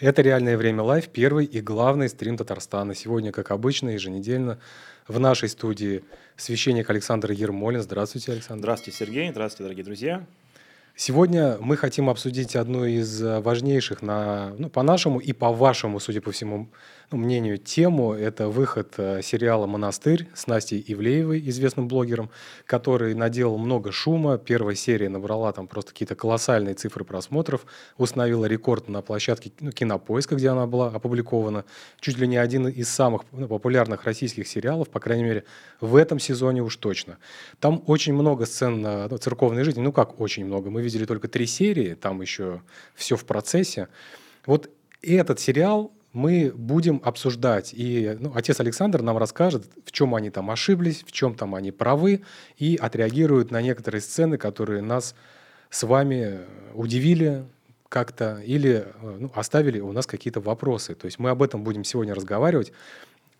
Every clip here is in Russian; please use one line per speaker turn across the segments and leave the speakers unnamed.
Это «Реальное время live», первый и главный стрим Татарстана. Сегодня, как обычно, еженедельно в нашей студии священник Александр Ермолин. Здравствуйте, Александр.
Здравствуйте, Сергей. Здравствуйте, дорогие друзья.
Сегодня мы хотим обсудить одну из важнейших, на, ну, по нашему и по вашему, судя по всему, ну, мнению, тему. Это выход э, сериала «Монастырь» с Настей Ивлеевой, известным блогером, который наделал много шума. Первая серия набрала там просто какие-то колоссальные цифры просмотров, установила рекорд на площадке ну, Кинопоиска, где она была опубликована. Чуть ли не один из самых ну, популярных российских сериалов, по крайней мере, в этом сезоне уж точно. Там очень много сцен ну, церковной жизни. Ну как очень много? Мы видели только три серии, там еще все в процессе. Вот этот сериал мы будем обсуждать. И ну, отец Александр нам расскажет, в чем они там ошиблись, в чем там они правы, и отреагирует на некоторые сцены, которые нас с вами удивили как-то или ну, оставили у нас какие-то вопросы. То есть мы об этом будем сегодня разговаривать.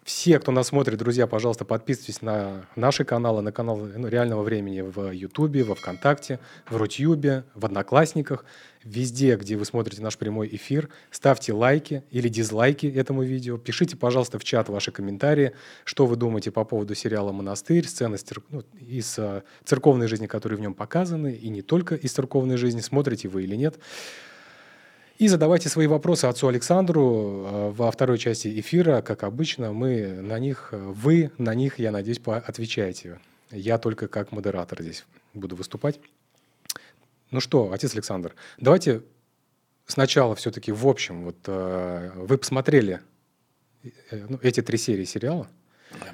Все, кто нас смотрит, друзья, пожалуйста, подписывайтесь на наши каналы, на канал ну, реального времени в Ютубе, во Вконтакте, в Рутюбе, в Одноклассниках, везде, где вы смотрите наш прямой эфир. Ставьте лайки или дизлайки этому видео. Пишите, пожалуйста, в чат ваши комментарии, что вы думаете по поводу сериала «Монастырь», сцены ну, из uh, церковной жизни, которые в нем показаны, и не только из церковной жизни, смотрите вы или нет. И задавайте свои вопросы отцу Александру э, во второй части эфира. Как обычно, мы на них, вы на них, я надеюсь, отвечаете. Я только как модератор здесь буду выступать. Ну что, отец Александр, давайте сначала все-таки в общем, вот э, вы посмотрели э, ну, эти три серии сериала?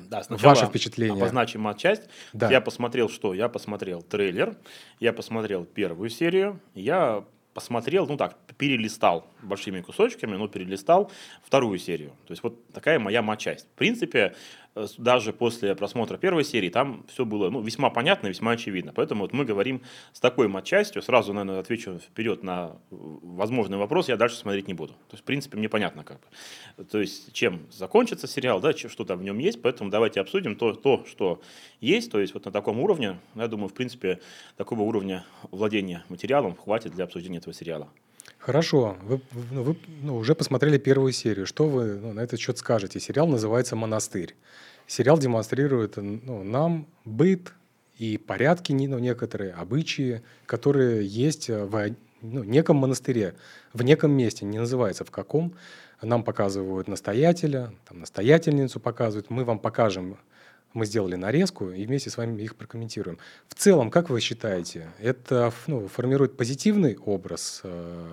Да, сначала
Ваше впечатление.
обозначим часть. Да. Я посмотрел что? Я посмотрел трейлер, я посмотрел первую серию, я посмотрел, ну так, перелистал большими кусочками, но перелистал вторую серию. То есть вот такая моя матчасть. В принципе, даже после просмотра первой серии там все было ну, весьма понятно, весьма очевидно. Поэтому вот мы говорим с такой матчастью. Сразу, наверное, отвечу вперед на возможный вопрос, я дальше смотреть не буду. То есть, в принципе, мне понятно как бы. То есть, чем закончится сериал, да, что там в нем есть. Поэтому давайте обсудим то, то, что есть. То есть, вот на таком уровне, я думаю, в принципе, такого уровня владения материалом хватит для обсуждения этого сериала.
Хорошо, вы, ну, вы ну, уже посмотрели первую серию. Что вы ну, на этот счет скажете? Сериал называется «Монастырь». Сериал демонстрирует ну, нам быт и порядки ну, некоторые, обычаи, которые есть в ну, неком монастыре, в неком месте, не называется в каком. Нам показывают настоятеля, там, настоятельницу показывают. Мы вам покажем мы сделали нарезку и вместе с вами их прокомментируем. В целом, как вы считаете, это ну, формирует позитивный образ э,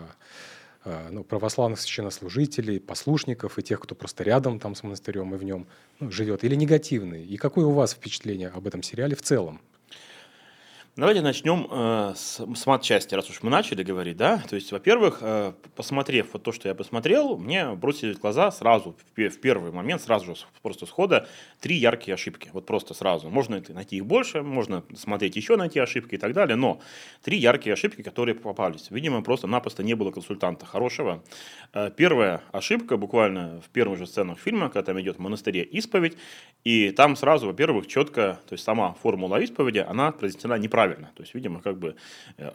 ну, православных священнослужителей, послушников и тех, кто просто рядом там с монастырем и в нем ну, живет, или негативный? И какое у вас впечатление об этом сериале в целом?
Давайте начнем э, с, с мат-части, раз уж мы начали говорить, да. То есть, во-первых, э, посмотрев вот то, что я посмотрел, мне бросились в глаза сразу, в, в первый момент, сразу же, просто схода, три яркие ошибки. Вот просто сразу. Можно найти их больше, можно смотреть еще на эти ошибки и так далее, но три яркие ошибки, которые попались. Видимо, просто-напросто не было консультанта хорошего. Э, первая ошибка, буквально в первых же сценах фильма, когда там идет в монастыре исповедь, и там сразу, во-первых, четко, то есть сама формула исповеди, она произнесена неправильно правильно. То есть, видимо, как бы э,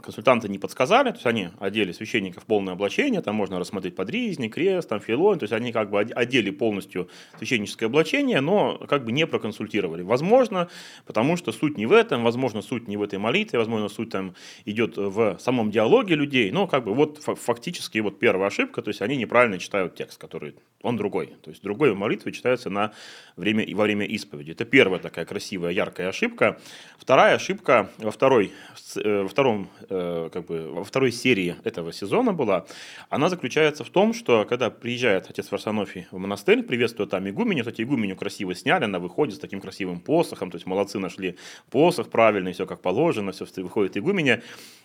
консультанты не подсказали, то есть они одели священника в полное облачение, там можно рассмотреть подризнь, крест, там филон, то есть они как бы одели полностью священническое облачение, но как бы не проконсультировали. Возможно, потому что суть не в этом, возможно, суть не в этой молитве, возможно, суть там идет в самом диалоге людей, но как бы вот фактически вот первая ошибка, то есть они неправильно читают текст, который, он другой, то есть другой в читается на время, во время исповеди. Это первая такая красивая, яркая ошибка. Вторая ошибка во, второй, э, во втором Э, как бы во второй серии этого сезона была, она заключается в том, что когда приезжает отец Варсонофий в монастырь, приветствует там игуменю, кстати, игуменю красиво сняли, она выходит с таким красивым посохом, то есть молодцы нашли посох правильный, все как положено, все выходит игуменя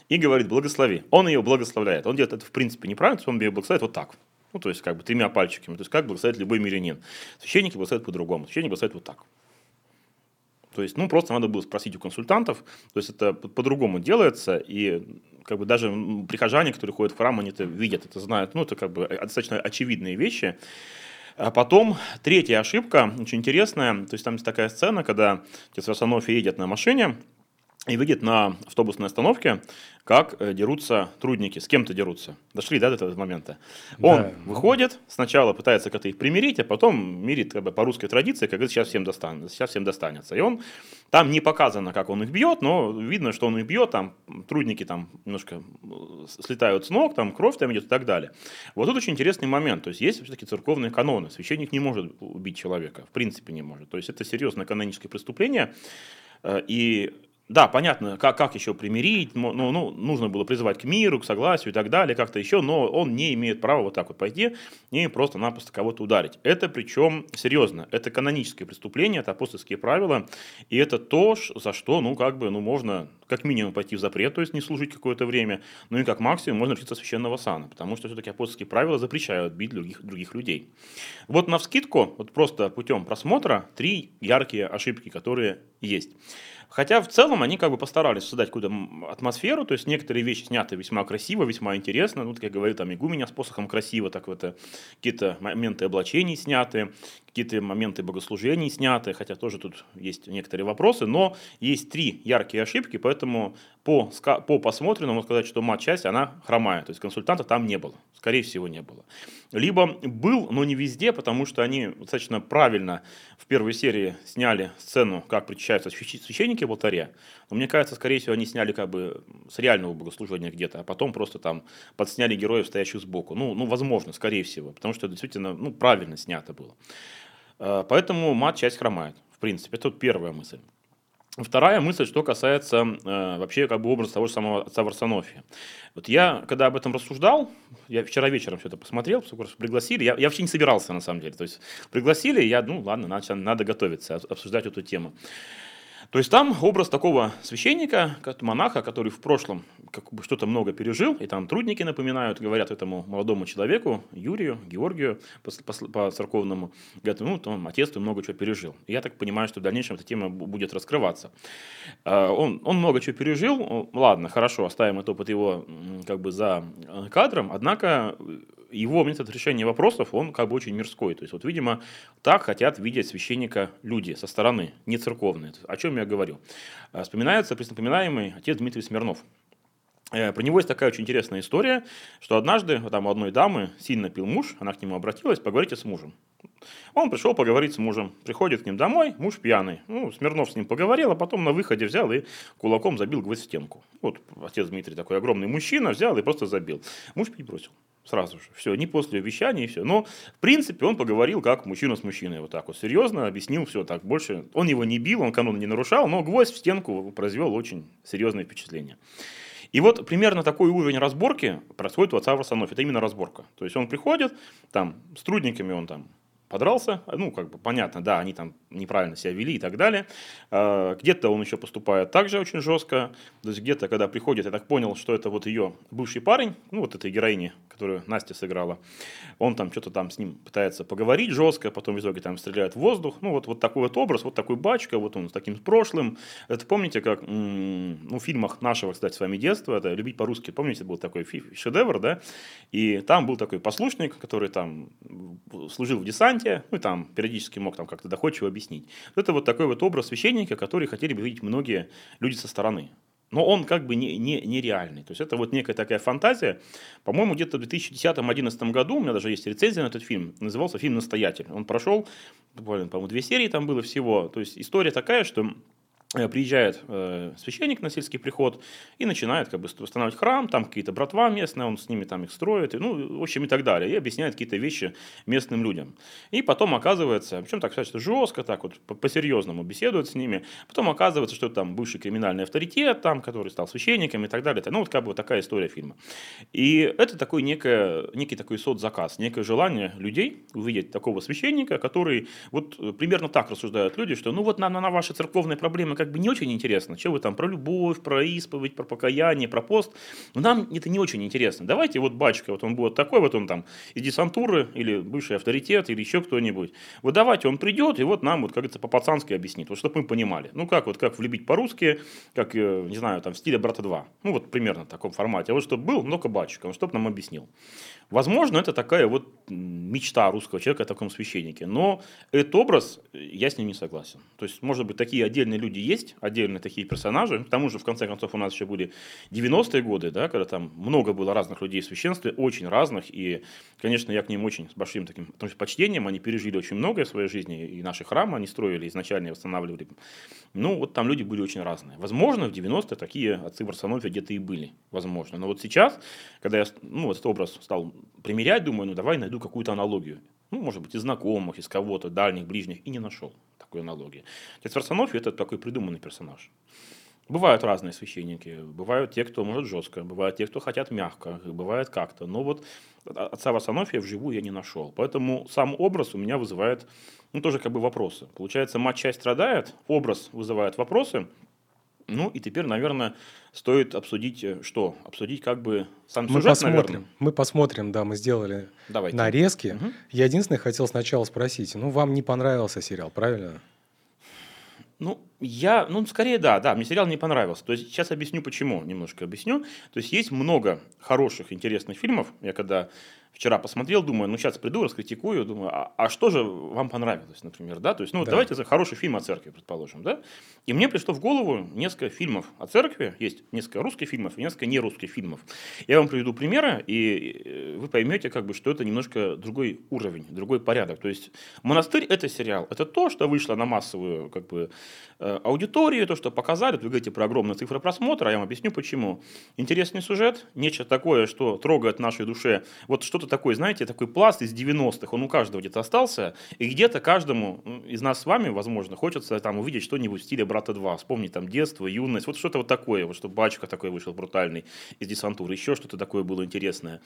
и говорит «благослови». Он ее благословляет. Он делает это в принципе неправильно, он ее благословляет вот так. Ну, то есть, как бы тремя пальчиками. То есть, как благословит любой мирянин. Священники благословят по-другому. Священник благословит вот так. То есть, ну, просто надо было спросить у консультантов. То есть, это по-другому делается. И как бы даже прихожане, которые ходят в храм, они это видят, это знают. Ну, это как бы достаточно очевидные вещи. А потом третья ошибка, очень интересная. То есть, там есть такая сцена, когда отец Росонофий едет на машине, и видит на автобусной остановке, как э, дерутся трудники, с кем-то дерутся. Дошли, да, до этого момента. Он да. выходит, сначала пытается как-то их примирить, а потом мирит как бы, по русской традиции, как сейчас всем, достанется, сейчас всем достанется. И он, там не показано, как он их бьет, но видно, что он их бьет, там трудники там немножко э, слетают с ног, там кровь там идет и так далее. Вот тут очень интересный момент. То есть есть все-таки церковные каноны. Священник не может убить человека, в принципе не может. То есть это серьезное каноническое преступление. Э, и да, понятно, как, как еще примирить, ну, ну, нужно было призывать к миру, к согласию и так далее, как-то еще, но он не имеет права вот так вот пойти и просто-напросто кого-то ударить. Это причем серьезно, это каноническое преступление, это апостольские правила, и это то, за что, ну, как бы, ну, можно как минимум пойти в запрет, то есть не служить какое-то время, ну и как максимум можно лишиться священного сана, потому что все-таки апостольские правила запрещают бить других, других людей. Вот на вскидку, вот просто путем просмотра, три яркие ошибки, которые есть. Хотя в целом они как бы постарались создать какую-то атмосферу, то есть некоторые вещи сняты весьма красиво, весьма интересно. Ну, как я говорю, там игуменя с посохом красиво, так вот какие-то моменты облачений сняты, какие-то моменты богослужений сняты, хотя тоже тут есть некоторые вопросы, но есть три яркие ошибки, поэтому по, по посмотренному сказать, что матч-часть, она хромает, то есть консультанта там не было, скорее всего не было. Либо был, но не везде, потому что они достаточно правильно в первой серии сняли сцену, как причащаются священники в алтаре, но мне кажется, скорее всего, они сняли как бы с реального богослужения где-то, а потом просто там подсняли героев, стоящих сбоку. Ну, ну возможно, скорее всего, потому что действительно ну, правильно снято было. Э, поэтому мат-часть хромает, в принципе. Это вот первая мысль. Вторая мысль, что касается э, вообще как бы образа того же самого отца Варсонофия. Вот я, когда об этом рассуждал, я вчера вечером все это посмотрел, пригласили, я, я вообще не собирался на самом деле. То есть пригласили, я, ну ладно, надо, надо готовиться, обсуждать эту тему. То есть там образ такого священника, монаха, который в прошлом как бы что-то много пережил, и там трудники напоминают, говорят этому молодому человеку, Юрию, Георгию по, по, по церковному, говорят, ну, там, отец ты много чего пережил. И я так понимаю, что в дальнейшем эта тема будет раскрываться. А, он, он много чего пережил, ладно, хорошо, оставим этот опыт его как бы за э, кадром, однако его метод решения вопросов, он как бы очень мирской. То есть, вот, видимо, так хотят видеть священника люди со стороны, не церковные. О чем я говорю? А, вспоминается преснопоминаемый отец Дмитрий Смирнов. Э, про него есть такая очень интересная история, что однажды там у одной дамы сильно пил муж, она к нему обратилась, поговорите с мужем. Он пришел поговорить с мужем, приходит к ним домой, муж пьяный. Ну, Смирнов с ним поговорил, а потом на выходе взял и кулаком забил гвоздь в стенку. Вот отец Дмитрий такой огромный мужчина, взял и просто забил. Муж пить бросил сразу же. Все, не после вещания, и все. Но, в принципе, он поговорил как мужчина с мужчиной. Вот так вот серьезно объяснил все так. Больше он его не бил, он канон не нарушал, но гвоздь в стенку произвел очень серьезное впечатление. И вот примерно такой уровень разборки происходит у отца Варсанов. Это именно разборка. То есть он приходит, там, с трудниками он там подрался, ну, как бы понятно, да, они там неправильно себя вели и так далее. А, где-то он еще поступает также очень жестко, то есть где-то, когда приходит, я так понял, что это вот ее бывший парень, ну, вот этой героини, которую Настя сыграла, он там что-то там с ним пытается поговорить жестко, потом в итоге там стреляет в воздух, ну, вот, вот такой вот образ, вот такой бачка, вот он с таким прошлым. Это помните, как ну, в фильмах нашего, кстати, с вами детства, это «Любить по-русски», помните, был такой шедевр, да, и там был такой послушник, который там служил в десанте, понятия, ну там периодически мог там как-то доходчиво объяснить. Это вот такой вот образ священника, который хотели бы видеть многие люди со стороны. Но он как бы не, не, нереальный. То есть это вот некая такая фантазия. По-моему, где-то в 2010-2011 году, у меня даже есть рецензия на этот фильм, назывался фильм «Настоятель». Он прошел, по-моему, две серии там было всего. То есть история такая, что приезжает э, священник на сельский приход и начинает как бы восстанавливать храм, там какие-то братва местные, он с ними там их строит, и, ну, в общем, и так далее, и объясняет какие-то вещи местным людям. И потом оказывается, причем так сказать, жестко, так вот по-серьезному беседует с ними, потом оказывается, что там бывший криминальный авторитет, там, который стал священником и так далее, ну, вот как бы вот такая история фильма. И это такой некое, некий такой соцзаказ, некое желание людей увидеть такого священника, который вот э, примерно так рассуждают люди, что ну вот на, на ваши церковные проблемы как бы не очень интересно. Что вы там про любовь, про исповедь, про покаяние, про пост. Но нам это не очень интересно. Давайте вот батюшка, вот он будет такой, вот он там из десантуры, или бывший авторитет, или еще кто-нибудь. Вот давайте он придет, и вот нам, вот, как говорится, по-пацански объяснит, вот чтобы мы понимали. Ну как, вот как влюбить по-русски, как, э, не знаю, там в стиле «Брата 2». Ну вот примерно в таком формате. А вот чтобы был, много батюшка, чтобы нам объяснил. Возможно, это такая вот мечта русского человека о таком священнике. Но этот образ, я с ним не согласен. То есть, может быть, такие отдельные люди есть, отдельные такие персонажи. К тому же, в конце концов, у нас еще были 90-е годы, да, когда там много было разных людей в священстве, очень разных. И, конечно, я к ним очень с большим таким почтением. Они пережили очень многое в своей жизни. И наши храмы они строили, изначально восстанавливали. Ну, вот там люди были очень разные. Возможно, в 90-е такие отцы Варсонофия где-то и были. Возможно. Но вот сейчас, когда я ну, этот образ стал примерять, думаю, ну давай найду какую-то аналогию. Ну, может быть, из знакомых, из кого-то, дальних, ближних, и не нашел такой аналогии. Отец Варсонофий – это такой придуманный персонаж. Бывают разные священники, бывают те, кто может жестко, бывают те, кто хотят мягко, бывает как-то. Но вот отца Варсонофия вживую я не нашел. Поэтому сам образ у меня вызывает, ну, тоже как бы вопросы. Получается, мать-часть страдает, образ вызывает вопросы, ну и теперь, наверное, стоит обсудить э, что? Обсудить как бы сам
мы
сюжет,
посмотрим.
наверное.
Мы посмотрим, да, мы сделали
Давайте.
нарезки.
Мгм.
Я единственное хотел сначала спросить, ну вам не понравился сериал, правильно?
Ну, я, ну, скорее да, да, мне сериал не понравился. То есть сейчас объясню почему, немножко объясню. То есть есть много хороших, интересных фильмов. Я когда вчера посмотрел, думаю, ну сейчас приду, раскритикую, думаю, а, а что же вам понравилось, например, да? То есть, ну,
Да.
давайте за хороший фильм о церкви, предположим, да? И мне пришло в голову несколько фильмов о церкви, есть несколько русских фильмов и несколько нерусских фильмов. Я вам приведу примеры, и э, вы поймете, как бы, что это немножко другой уровень, другой порядок. То есть монастырь это сериал, это то, что вышло на массовую как бы э, аудиторию, то, что показали. Вы говорите про огромные цифры просмотра, а я вам объясню почему. Интересный сюжет, нечто такое, что трогает нашей душе. Вот что-то такое, знаете, такой пласт из 90-х, он у каждого где-то остался, и где-то каждому из нас с вами, возможно, хочется там увидеть что-нибудь в стиле «Брата 2», вспомнить там детство, юность, вот что-то вот такое, вот что батюшка такой вышел брутальный из десантуры, еще что-то такое было интересное.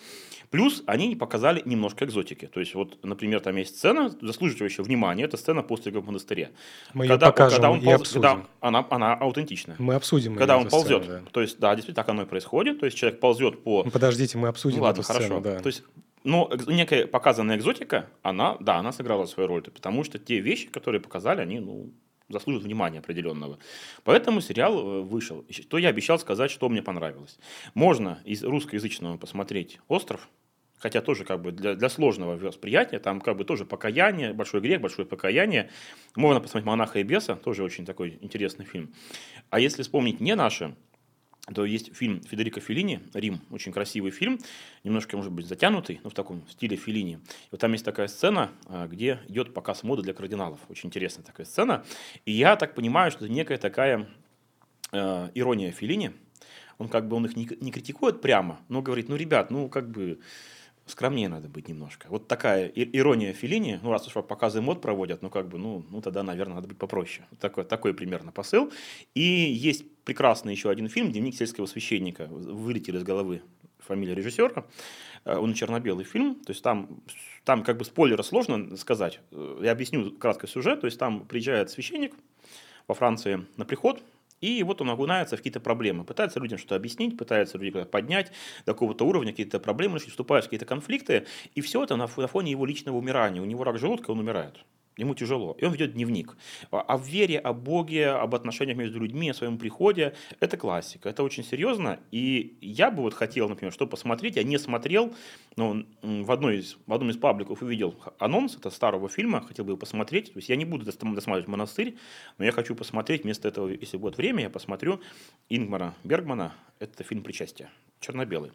Плюс они не показали немножко экзотики. То есть, вот, например, там есть сцена, заслуживающая внимания, это сцена пострига в монастыре.
Мы ее покажем
когда он
и
полз-
обсудим.
когда она, она аутентичная.
Мы обсудим
Когда он
эту сцену,
ползет.
да.
То есть, да, действительно, так оно и происходит. То есть, человек ползет по...
Ну, Подождите, мы обсудим
Ну, ладно,
эту сцену,
хорошо.
да.
То есть, но экз- некая показанная экзотика, она, да, она сыграла свою роль. Потому что те вещи, которые показали, они, ну, заслуживают внимания определенного. Поэтому сериал э, вышел. И Что я обещал сказать, что мне понравилось. Можно из русскоязычного посмотреть «Остров», хотя тоже как бы для, для сложного восприятия, там как бы тоже покаяние, большой грех, большое покаяние. Можно посмотреть «Монаха и беса», тоже очень такой интересный фильм. А если вспомнить не наши, то есть фильм Федерико Феллини «Рим», очень красивый фильм, немножко, может быть, затянутый, но в таком стиле Феллини. И вот там есть такая сцена, а, где идет показ моды для кардиналов. Очень интересная такая сцена. И я так понимаю, что это некая такая э, ирония Феллини. Он как бы он их не, не критикует прямо, но говорит, ну, ребят, ну, как бы скромнее надо быть немножко. Вот такая ирония Феллини, ну, раз уж показы мод проводят, ну, как бы, ну, ну тогда, наверное, надо быть попроще. Вот Такой, такой примерно посыл. И есть прекрасный еще один фильм «Дневник сельского священника». Вылетел из головы фамилия режиссера. Э, Он черно-белый фильм, то есть там, там как бы спойлера сложно сказать. Э, Я объясню кратко сюжет. То есть там приезжает священник во Франции на приход, и вот он окунается в какие-то проблемы, пытается людям что-то объяснить, пытается людей куда-то поднять до какого-то уровня, какие-то проблемы вступают в какие-то конфликты, и все это на фоне его личного умирания. У него рак желудка, он умирает. Ему тяжело. И он ведет дневник. А- О вере, о Боге, об отношениях между людьми, о своем приходе. Это классика. Это очень серьезно. И я бы вот хотел, например, что посмотреть. Я не смотрел, но в, одной из, в одном из пабликов увидел анонс это старого фильма. Хотел бы его посмотреть. То есть я не буду дос- досматривать «Монастырь», но я хочу посмотреть вместо этого, если будет время, я посмотрю Ингмара Бергмана. Это фильм «Причастие». Черно-белый.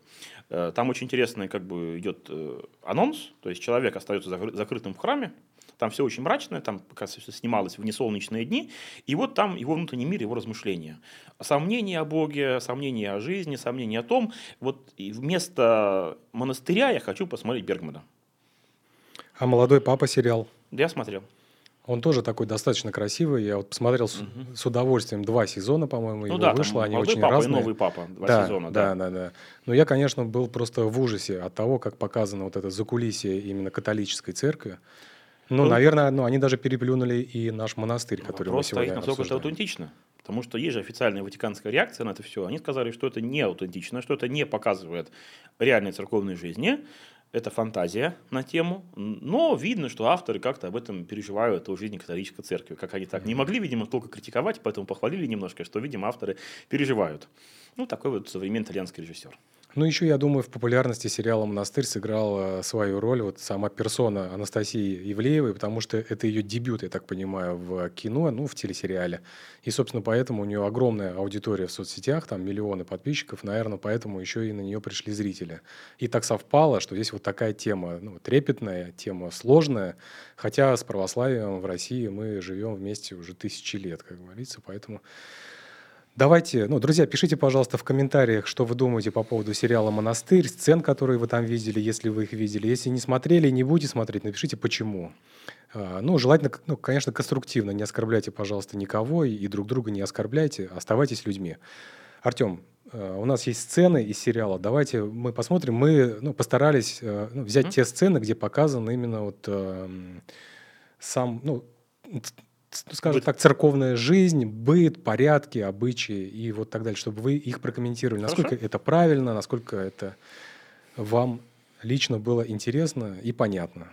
Э, Там очень интересный как бы идет э, анонс. То есть человек остается закры- закрытым в храме. Там все очень мрачное, там пока все снималось в несолнечные дни. И вот там его внутренний мир, его размышления. Сомнения о Боге, сомнения о жизни, сомнения о том. Вот вместо монастыря я хочу посмотреть Бергмана.
А «Молодой папа» сериал?
Я смотрел.
Он тоже такой достаточно красивый. Я вот посмотрел с,
Мгм.
с удовольствием два сезона, по-моему,
Ну
его
да,
вышло. Они очень
папа
разные.
и новый папа. Два
да,
сезона,
да,
да.
да, да. Но я, конечно, был просто в ужасе от того, как показано вот это закулисье именно католической церкви. Ну,
Ну,
наверное, ну, они даже переплюнули и наш монастырь, который мы
Вопрос стоит,
сегодня
насколько это аутентично. Потому что есть же официальная ватиканская реакция на это все. Они сказали, что это не аутентично, что это не показывает реальной церковной жизни. Это фантазия на тему. Но видно, что авторы как-то об этом переживают о жизни католической церкви. Как они так не могли, видимо, только критиковать, поэтому похвалили немножко, что, видимо, авторы переживают. Ну, такой вот современный итальянский режиссер.
Ну, еще, я думаю, в популярности сериала «Монастырь» сыграла свою роль вот сама персона Анастасии Ивлеевой, потому что это ее дебют, я так понимаю, в кино, ну, в телесериале. И, собственно, поэтому у нее огромная аудитория в соцсетях, там миллионы подписчиков, наверное, поэтому еще и на нее пришли зрители. И так совпало, что здесь вот такая тема ну, трепетная, тема сложная, хотя с православием в России мы живем вместе уже тысячи лет, как говорится, поэтому Давайте, ну, друзья, пишите, пожалуйста, в комментариях, что вы думаете по поводу сериала «Монастырь», сцен, которые вы там видели, если вы их видели. Если не смотрели, не будете смотреть, напишите, почему. А, ну, желательно, ну, конечно, конструктивно. Не оскорбляйте, пожалуйста, никого и друг друга не оскорбляйте. Оставайтесь людьми. Артем, а, у нас есть сцены из сериала. Давайте мы посмотрим. Мы ну, постарались э, ну, взять mm-hmm. те сцены, где показан именно вот э, сам, ну, скажем быт. так, церковная жизнь, быт, порядки, обычаи и вот так далее, чтобы вы их прокомментировали. Хорошо. Насколько это правильно, насколько это вам лично было интересно и понятно.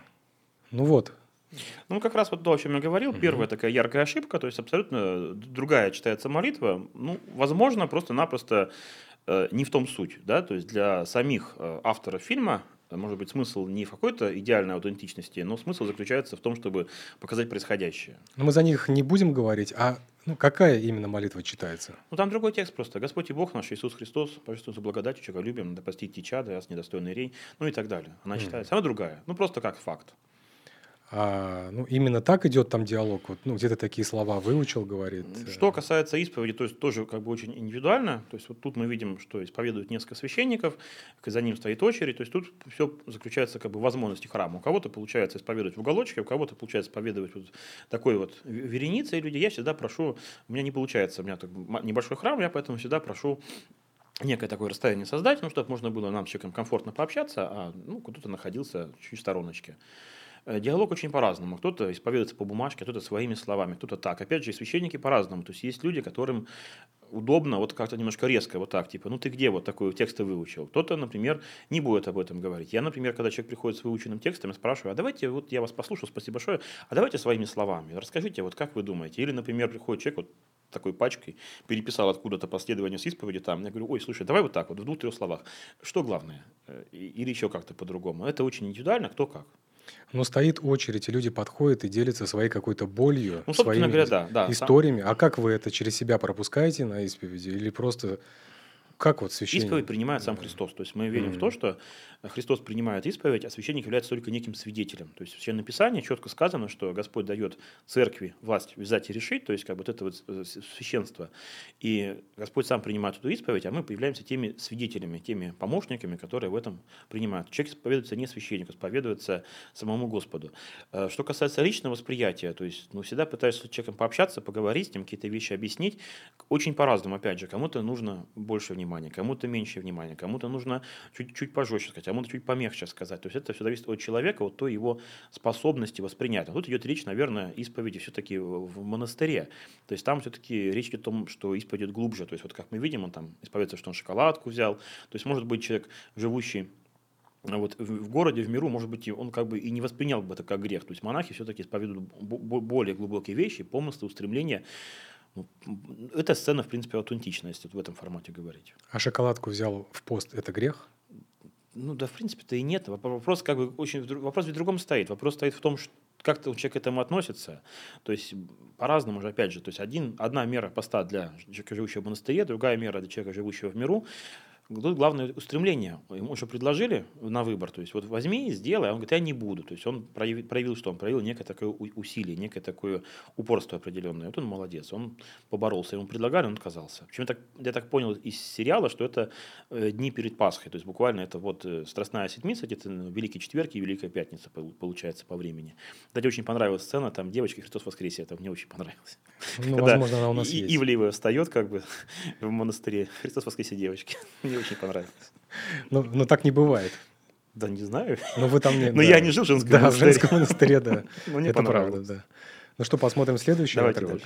Ну вот.
Ну, как раз вот то, о чем я говорил. Угу. Первая такая яркая ошибка, то есть абсолютно другая читается молитва. Ну, возможно, просто-напросто э, не в том суть, да, то есть для самих э, авторов фильма может быть, смысл не в какой-то идеальной аутентичности, но смысл заключается в том, чтобы показать происходящее.
Но мы за них не будем говорить, а ну, какая именно молитва читается?
Ну, там другой текст просто. «Господь и Бог наш, Иисус Христос, повествует за благодатью, человеколюбием, да простите чада, раз недостойный рей», ну и так далее. Она читается. Она другая. Ну, просто как факт.
А, ну, именно так идет там диалог. Вот, ну, где-то такие слова выучил, говорит.
Что касается исповеди, то есть тоже как бы очень индивидуально. То есть вот тут мы видим, что исповедуют несколько священников, за ним стоит очередь. То есть тут все заключается как бы в возможности храма. У кого-то получается исповедовать в уголочке, у кого-то получается исповедовать вот такой вот вереницей люди. Я всегда прошу, у меня не получается, у меня так небольшой храм, я поэтому всегда прошу некое такое расстояние создать, ну, чтобы можно было нам с человеком комфортно пообщаться, а ну, кто-то находился чуть в стороночке. Э, диалог очень по-разному. Кто-то исповедуется по бумажке, кто-то своими словами, кто-то так. Опять же, и священники по-разному. То есть есть люди, которым удобно вот как-то немножко резко вот так, типа, ну ты где вот такой текст выучил? Кто-то, например, не будет об этом говорить. Я, например, когда человек приходит с выученным текстом, я спрашиваю, а давайте, вот я вас послушал, спасибо большое, а давайте своими словами, расскажите, вот как вы думаете? Или, например, приходит человек, вот такой пачкой, переписал откуда-то последование с исповеди там. Я говорю, ой, слушай, давай вот так вот, в двух-трех словах. Что главное? Э, или еще как-то по-другому. Это очень индивидуально, кто как.
Но стоит очередь, и люди подходят и делятся своей какой-то болью, ну, своими говоря, да, да, историями. Сам... А как вы это через себя пропускаете на исповеди? Или просто как вот священник?
Исповедь принимает сам Христос. То есть мы верим mm-hmm. в то, что Христос принимает исповедь, а священник является только неким свидетелем. То есть в Священном Писании четко сказано, что Господь дает церкви власть взять и решить, то есть как бы вот это вот э, священство. И Господь сам принимает эту исповедь, а мы появляемся теми свидетелями, теми помощниками, которые в этом принимают. Человек исповедуется не священнику, исповедуется самому Господу. Э, что касается личного восприятия, то есть ну, всегда пытаюсь с человеком пообщаться, поговорить с ним, какие-то вещи объяснить. Очень по-разному, опять же. Кому-то нужно больше внимания внимания, кому-то меньше внимания, кому-то нужно чуть-чуть пожестче сказать, кому-то чуть помягче сказать. То есть это все зависит от человека, от той его способности воспринять. А тут идет речь, наверное, исповеди все-таки в монастыре. То есть там все-таки речь о том, что исповедь идет глубже. То есть вот как мы видим, он там исповедуется, что он шоколадку взял. То есть может быть человек, живущий вот в городе, в миру, может быть, он как бы и не воспринял бы это как грех. То есть монахи все-таки исповедуют более глубокие вещи, помыслы, устремления. Ну, эта сцена, в принципе, аутентичная, если в этом формате говорить.
А шоколадку взял в пост – это грех?
Ну да, в принципе-то и нет. Вопрос как бы очень вопрос в другом стоит. Вопрос стоит в том, что как -то человек к этому относится. То есть по-разному же, опять же. То есть один, одна мера поста для человека, живущего в монастыре, другая мера для человека, живущего в миру. Тут главное устремление. Ему еще предложили на выбор, то есть вот возьми, сделай, а он говорит, я не буду. То есть он проявил, проявил что? Он проявил некое такое усилие, некое такое упорство определенное. Вот он молодец, он поборолся, ему предлагали, он отказался. Почему так, я так понял из сериала, что это э, дни перед Пасхой, то есть буквально это вот э, Страстная Седмица, где-то Великий Четверг и Великая Пятница получается по времени. Кстати, очень понравилась сцена, там девочка Христос воскресе, это мне очень понравилось.
Ну, Когда возможно, она у нас и, есть.
Ивлеева встает как бы в монастыре, Христос воскресе девочки. Мне очень понравилось.
Ну, но так не бывает.
Да, не знаю.
Но вы там не.
Но да. я не жил в женском да, монастыре.
в женском монастыре, да. Ну, Это правда, да. Ну что, посмотрим следующий
Давайте отрывок.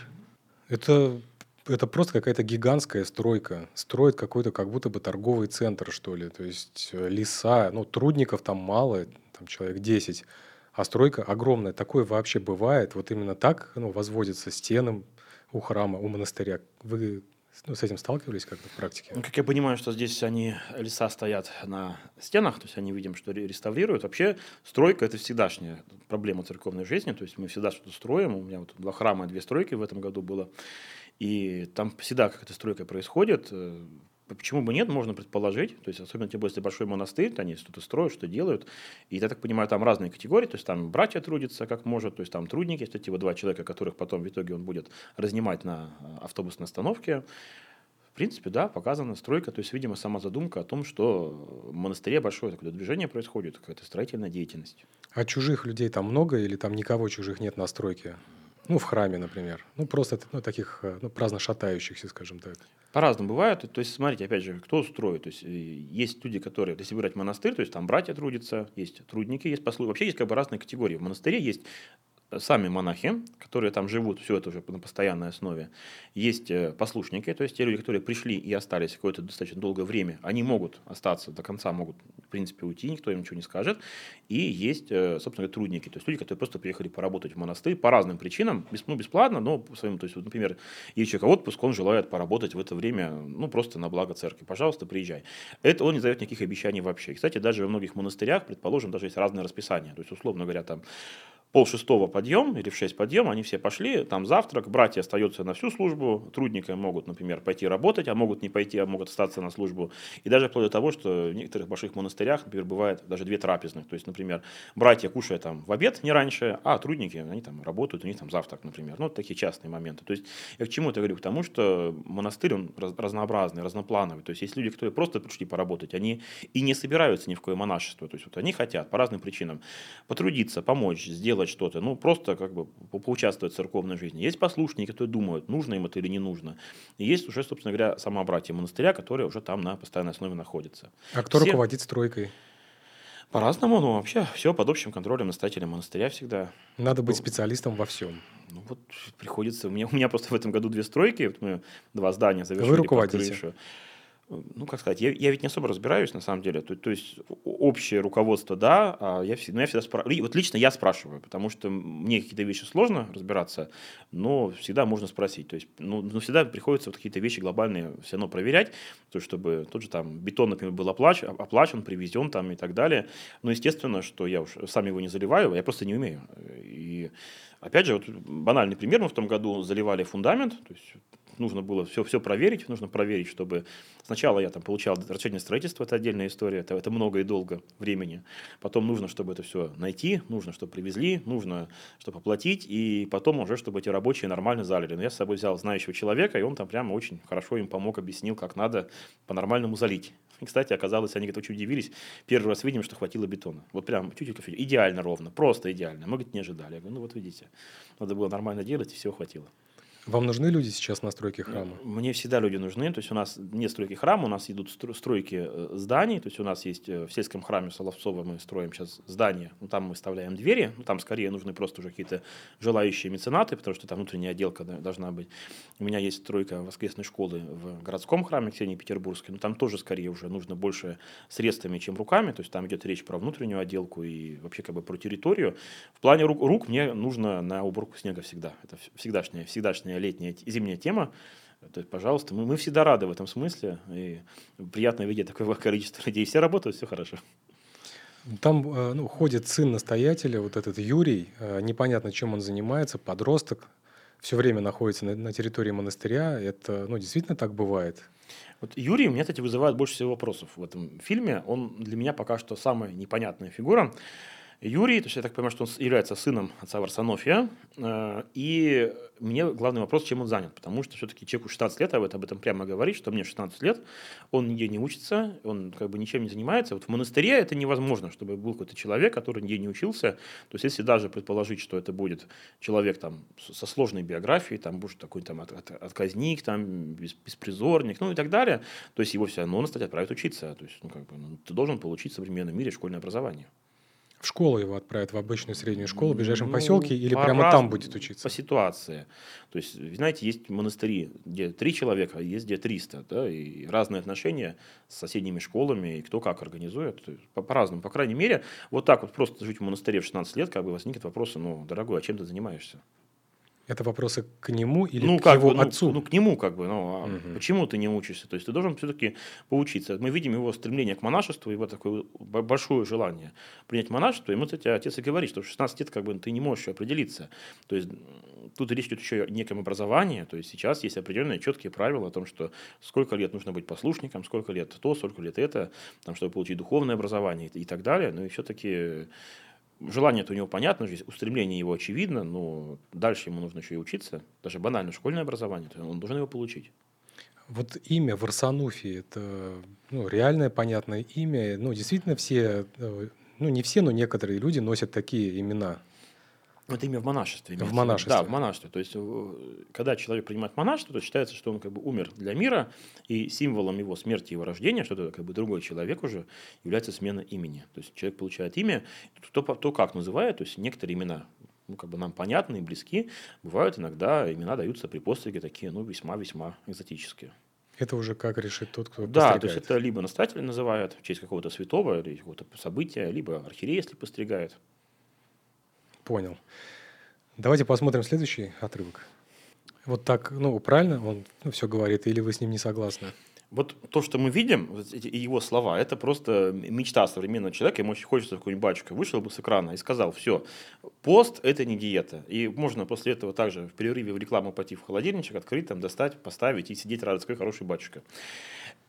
Это это просто какая-то гигантская стройка. Строит какой-то как будто бы торговый центр, что ли. То есть э, леса, ну, трудников там мало, там человек 10, а стройка огромная. Такое вообще бывает. Вот именно так ну, возводятся стены у храма, у монастыря. Вы Ну, с этим сталкивались как-то в практике?
Ну, как я понимаю, что здесь они, леса стоят на стенах, то есть они видим, что реставрируют. Вообще стройка – это всегдашняя проблема церковной жизни, то есть мы всегда что-то строим. У меня вот два храма, две стройки в этом году было. И там всегда какая-то стройка происходит. Почему бы нет, можно предположить. То есть, особенно тем более, если большой монастырь, то они что-то строят, что делают. И я так понимаю, там разные категории. То есть, там братья трудятся как может, то есть, там трудники, есть эти вот два человека, которых потом в итоге он будет разнимать на э, автобусной остановке. В принципе, да, показана стройка, то есть, видимо, сама задумка о том, что в монастыре большое такое движение происходит, какая-то строительная деятельность.
А чужих людей там много или там никого чужих нет на стройке? Ну, в храме, например. Ну, просто ну, таких э, ну, праздно шатающихся, скажем так.
По-разному бывает. То есть, смотрите, опять же, кто строит. То есть, э, есть люди, которые, если брать монастырь, то есть там братья трудятся, есть трудники, есть послушники. Вообще есть как бы разные категории. В монастыре есть сами монахи, которые там живут, все это уже на постоянной основе. Есть э, послушники, то есть те люди, которые пришли и остались какое-то достаточно долгое время, они могут остаться до конца, могут, в принципе, уйти, никто им ничего не скажет. И есть, э, собственно, трудники, то есть люди, которые просто приехали поработать в монастырь по разным причинам, ну, бесплатно, но по своему, то есть, например, есть человек отпуск, он желает поработать в это время, ну, просто на благо церкви. Пожалуйста, приезжай. Это он не дает никаких обещаний вообще. кстати, даже во многих монастырях, предположим, даже есть разное расписание. То есть, условно говоря, там пол шестого подъем или в шесть подъем, они все пошли, там завтрак, братья остаются на всю службу, трудники могут, например, пойти работать, а могут не пойти, а могут остаться на службу. И даже вплоть до того, что в некоторых больших монастырях, например, бывает даже две трапезных. То есть, например, братья кушают там в обед не раньше, а трудники, они там работают, у них там завтрак, например. Ну, такие частные моменты. То есть, я к чему это говорю? К тому, что монастырь, он разнообразный, разноплановый. То есть, есть люди, которые просто пришли поработать, они и не собираются ни в какое монашество. То есть, вот они хотят по разным причинам потрудиться, помочь, сделать сделать что-то, ну, просто как бы поучаствовать в церковной жизни. Есть послушники, которые думают, нужно им это или не нужно. И есть уже, собственно говоря, сама братья монастыря, которые уже там на постоянной основе находятся.
А кто Все... руководит стройкой?
По-разному, но вообще все под общим контролем настоятеля монастыря всегда.
Надо быть ну, специалистом во всем.
Ну вот приходится. У меня, у меня просто в этом году две стройки, вот мы два здания завершили.
Вы руководите?
Ну, как сказать, я, я ведь не особо разбираюсь, на самом деле. То, то есть, общее руководство, да, а я, всегда, ну, я всегда спрашиваю. Вот лично я спрашиваю, потому что мне какие-то вещи сложно разбираться, но всегда можно спросить. То есть, ну, ну всегда приходится вот какие-то вещи глобальные все равно проверять, то, чтобы тот же там бетон, например, был оплачен, оплачен, привезен там и так далее. Но, естественно, что я уж сам его не заливаю, я просто не умею. И, опять же, вот банальный пример, мы в том году заливали фундамент, то есть нужно было все, все проверить, нужно проверить, чтобы сначала я там получал разрешение строительства, это отдельная история, это, это много и долго времени. Потом нужно, чтобы это все найти, нужно, чтобы привезли, нужно, чтобы оплатить, и потом уже, чтобы эти рабочие нормально залили. Но я с собой взял знающего человека, и он там прямо очень хорошо им помог, объяснил, как надо по-нормальному залить. И, кстати, оказалось, они говорят, очень удивились. Первый раз видим, что хватило бетона. Вот прям чуть-чуть идеально ровно, просто идеально. Мы, говорит, не ожидали. Я говорю, ну вот видите, надо было нормально делать, и всего хватило.
Вам нужны люди сейчас на стройке храма?
Мне всегда люди нужны. То есть у нас нет стройки храма, у нас идут стройки э, зданий. То есть у нас есть э, в сельском храме Соловцова мы строим сейчас здание. Ну, там мы вставляем двери. Ну, там скорее нужны просто уже какие-то желающие меценаты, потому что там внутренняя отделка должна быть. У меня есть стройка воскресной школы в городском храме Ксении Петербургской. Но там тоже скорее уже нужно больше средствами, чем руками. То есть там идет речь про внутреннюю отделку и вообще как бы про территорию. В плане рук, рук мне нужно на уборку снега всегда. Это всегдашняя, всегдашняя зимняя, летняя, зимняя тема. То есть, пожалуйста, мы, мы всегда рады в этом смысле. И приятно видеть такое количество людей. Все работают, все хорошо.
Там э, ну, ходит сын настоятеля, вот этот Юрий, э, непонятно, чем он занимается, подросток, все время находится на, на территории монастыря. Это ну, действительно так бывает?
Вот Юрий, меня, кстати, вызывает больше всего вопросов в этом фильме. Он для меня пока что самая непонятная фигура. Юрий, то есть я так понимаю, что он является сыном отца Варсонофия, э, и мне главный вопрос, чем он занят, потому что все-таки человеку 16 лет, об этом, об этом прямо говорит, что мне 16 лет, он нигде не учится, он как бы ничем не занимается. Вот в монастыре это невозможно, чтобы был какой-то человек, который нигде не учился. То есть если даже предположить, что это будет человек там со сложной биографией, там будет такой там от, от, отказник, там беспризорник, ну и так далее, то есть его все равно на стать отправят учиться. То есть ну, как бы, ну, ты должен получить в современном мире школьное образование
в школу его отправят, в обычную среднюю школу в ближайшем ну, поселке, или прямо раз, там будет учиться?
По ситуации. То есть, знаете, есть монастыри, где три человека, а есть где 300, да, и разные отношения с соседними школами, и кто как организует, по- по-разному. По крайней мере, вот так вот просто жить в монастыре в 16 лет, как бы возникнет вопрос, ну, дорогой, а чем ты занимаешься?
Это вопросы к нему или
ну,
к
как
его
бы, ну,
отцу?
Ну, к нему как бы. Ну, а
Мгм.
почему ты не учишься? То есть ты должен все-таки поучиться. Мы видим его стремление к монашеству, его такое большое желание принять монашество. Ему, кстати, отец и говорит, что в 16 лет как бы ты не можешь еще определиться. То есть тут речь идет еще о неком образовании. То есть сейчас есть определенные четкие правила о том, что сколько лет нужно быть послушником, сколько лет то, сколько лет это, там, чтобы получить духовное образование и, и так далее. Ну и все-таки Желание-то у него понятно, устремление его очевидно, но дальше ему нужно еще и учиться. Даже банально школьное образование, он должен его получить.
Вот имя Варсануфий – это ну, реальное, понятное имя. Ну, действительно, все, э, ну, не все, но некоторые люди носят такие имена.
Это имя в монашестве.
В монашестве.
Да, в монашестве. То есть, э, когда человек принимает монашество, то считается, что он как бы умер для мира, и символом его смерти и его рождения, что это как бы другой человек уже, является смена имени. То есть, человек получает имя, то, то как называет, то есть, некоторые имена ну, как бы нам понятны и близки, бывают иногда имена даются при постриге такие, ну, весьма-весьма экзотические.
Это уже как решит тот, кто
Да, то есть это либо настоятель называют в честь какого-то святого или какого-то события, либо архиерей, если постригает.
Понял. Давайте посмотрим следующий отрывок. Вот так, ну, правильно он все говорит, или вы с ним не согласны?
Вот то, что мы видим, вот эти его слова, это просто мечта современного человека. Ему очень хочется какой-нибудь батюшка вышел бы с экрана и сказал, все, пост – это не диета. И можно после этого также в перерыве в рекламу пойти в холодильничек, открыть, там, достать, поставить и сидеть какой хороший батюшка.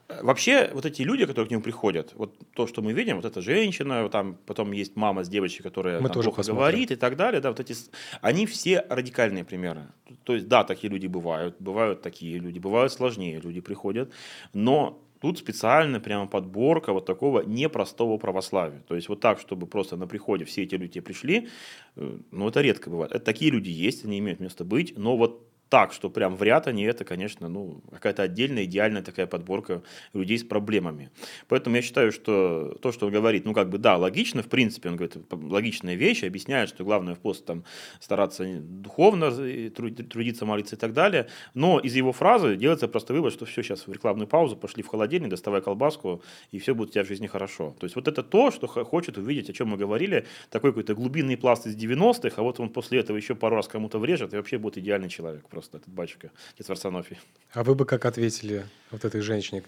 Вообще, вот эти люди, которые к нему приходят, вот то, что мы видим, вот эта женщина, там потом есть мама с девочкой, которая
Мы
там,
тоже
плохо
посмотрим.
говорит и так далее, да, вот эти, они все радикальные примеры. То есть, да, такие люди бывают, бывают такие люди, бывают сложнее люди приходят, но тут специально прямо подборка вот такого непростого православия. То есть вот так, чтобы просто на приходе все эти люди пришли, э, ну это редко бывает. Это такие люди есть, они имеют место быть, но вот так, что прям в ряд они, это, конечно, ну, какая-то отдельная, идеальная такая подборка людей с проблемами. Поэтому я считаю, что то, что он говорит, ну, как бы, да, логично, в принципе, он говорит, логичная вещь, объясняет, что главное в пост там стараться духовно труд- трудиться, молиться и так далее, но из его фразы делается просто вывод, что все, сейчас в рекламную паузу, пошли в холодильник, доставай колбаску, и все будет у тебя в жизни хорошо. То есть вот это то, что хочет увидеть, о чем мы говорили, такой какой-то глубинный пласт из 90-х, а вот он после этого еще пару раз кому-то врежет, и вообще будет идеальный человек просто, этот батюшка, отец Варсонофий.
А вы бы как ответили вот этой женщине,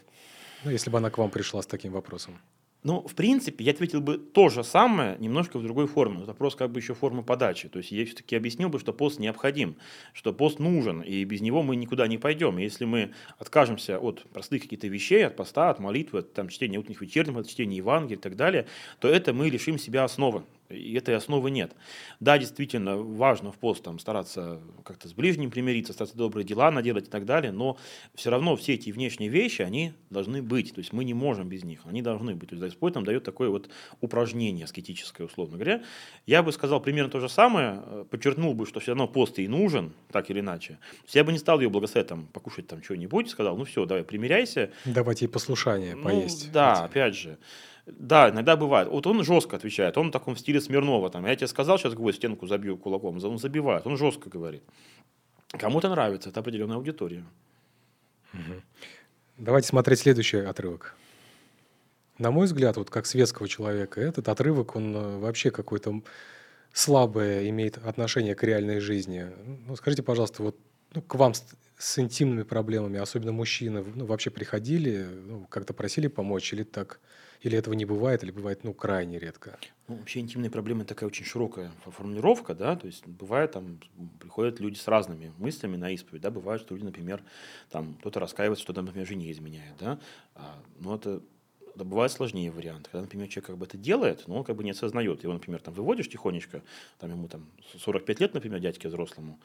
ну, если бы она к вам пришла с таким вопросом?
Ну, в принципе, я ответил бы то же самое, немножко в другой форме. Вопрос как бы еще формы подачи. То есть я все-таки объяснил бы, что пост необходим, что пост нужен, и без него мы никуда не пойдем. И Если мы откажемся от простых каких-то вещей, от поста, от молитвы, от там, чтения утренних вечерних, от чтения Евангелия и так далее, то это мы лишим себя основы. И этой основы нет. Да, действительно, важно в пост там, стараться как-то с ближним примириться, стараться добрые дела наделать и так далее, но все равно все эти внешние вещи, они должны быть. То есть мы не можем без них, они должны быть. То есть Господь нам дает такое вот упражнение аскетическое, условно говоря. Я бы сказал примерно то же самое, э, подчеркнул бы, что все равно пост и нужен, так или иначе. То есть я бы не стал ее благословить там, покушать там что-нибудь, сказал, ну все, давай, примиряйся,
Давайте ей послушание
ну,
поесть.
да, опять же. Да, иногда бывает. Вот он жестко отвечает, он в таком стиле Смирнова. Там, я тебе сказал, сейчас гвоздь стенку забью кулаком. Он забивает, он жестко говорит. Кому-то нравится, это определенная аудитория.
Давайте смотреть следующий отрывок. На мой взгляд, вот как светского человека, этот отрывок, он э, вообще какой-то слабое имеет отношение к реальной жизни. Ну, скажите, пожалуйста, вот ну, к вам с, с интимными проблемами, особенно мужчины, ну, вообще приходили, ну, как-то просили помочь, или так, или этого не бывает, или бывает, ну, крайне редко.
Ну, вообще интимные проблемы такая очень широкая фо- формулировка, да, то есть бывает там, приходят люди с разными мыслями на исповедь, да, бывает, что люди, например, там кто-то раскаивается, что, там, например, жене изменяет, да, а, но это да, бывает сложнее вариант, когда, например, человек как бы это делает, но он как бы не осознает, его, например, там выводишь тихонечко, там ему там 45 лет, например, дядьке взрослому,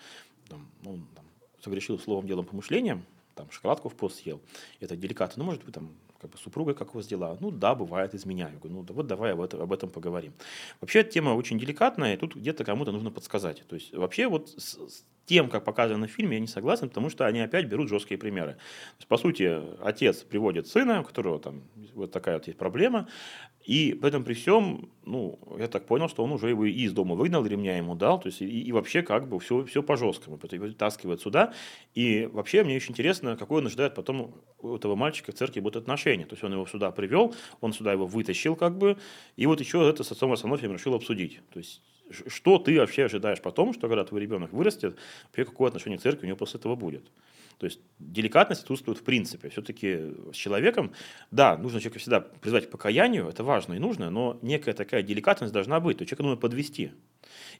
там, ну, там, согрешил словом, делом, помышлением, там шоколадку в пост съел, это деликатно, ну, может быть, там, как бы супруга как у вас дела? Ну да, бывает, изменяю. Говорю, ну да, вот давай об этом, об этом поговорим. Вообще эта тема очень деликатная, и тут где-то кому-то нужно подсказать. То есть вообще вот тем, как показано в фильме, я не согласен, потому что они опять берут жесткие примеры. То есть, по сути, отец приводит сына, у которого там вот такая вот есть проблема, и при этом при всем, ну, я так понял, что он уже его из дома выгнал, ремня ему дал, то есть и, и вообще как бы все, все по-жесткому, вытаскивают сюда, и вообще мне очень интересно, какой он ожидает потом у этого мальчика в церкви будет отношение, то есть он его сюда привел, он сюда его вытащил как бы, и вот еще это с отцом Арсенофием решил обсудить, то есть что ты вообще ожидаешь потом, что когда твой ребенок вырастет, вообще какое отношение к церкви у него после этого будет. То есть деликатность отсутствует в принципе. Все-таки с человеком, да, нужно человека всегда призвать к покаянию, это важно и нужно, но некая такая деликатность должна быть. То человека нужно подвести.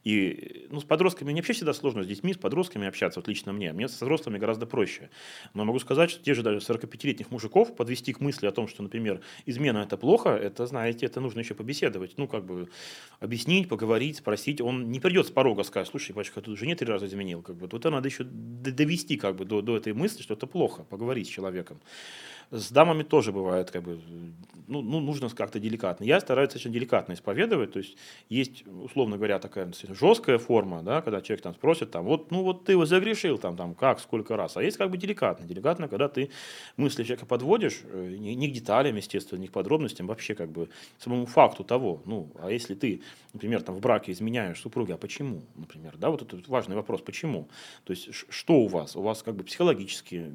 И ну, с подростками мне вообще всегда сложно с детьми, с подростками общаться, вот лично мне. Мне с взрослыми гораздо проще. Но могу сказать, что те же даже 45-летних мужиков подвести к мысли о том, что, например, измена это плохо, это, знаете, это нужно еще побеседовать. Ну, как бы объяснить, поговорить, спросить. Он не придет с порога сказать, слушай, батюшка, тут жене три раза изменил. Как бы. Вот это надо еще довести как бы, до, до этой мысли, что это плохо, поговорить с человеком. С дамами тоже бывает, как бы, ну, ну нужно как-то деликатно. Я стараюсь очень деликатно исповедовать, то есть есть, условно говоря, такая жесткая форма, да, когда человек там спросит, там, вот, ну вот ты его загрешил, там, там, как, сколько раз, а есть как бы деликатно. Деликатно, когда ты мысли человека подводишь, э, не, не к деталям, естественно, не к подробностям, вообще как бы самому факту того, ну, а если ты, например, там в браке изменяешь супруге, а почему, например, да, вот это важный вопрос, почему? То есть что у вас? У вас как бы психологически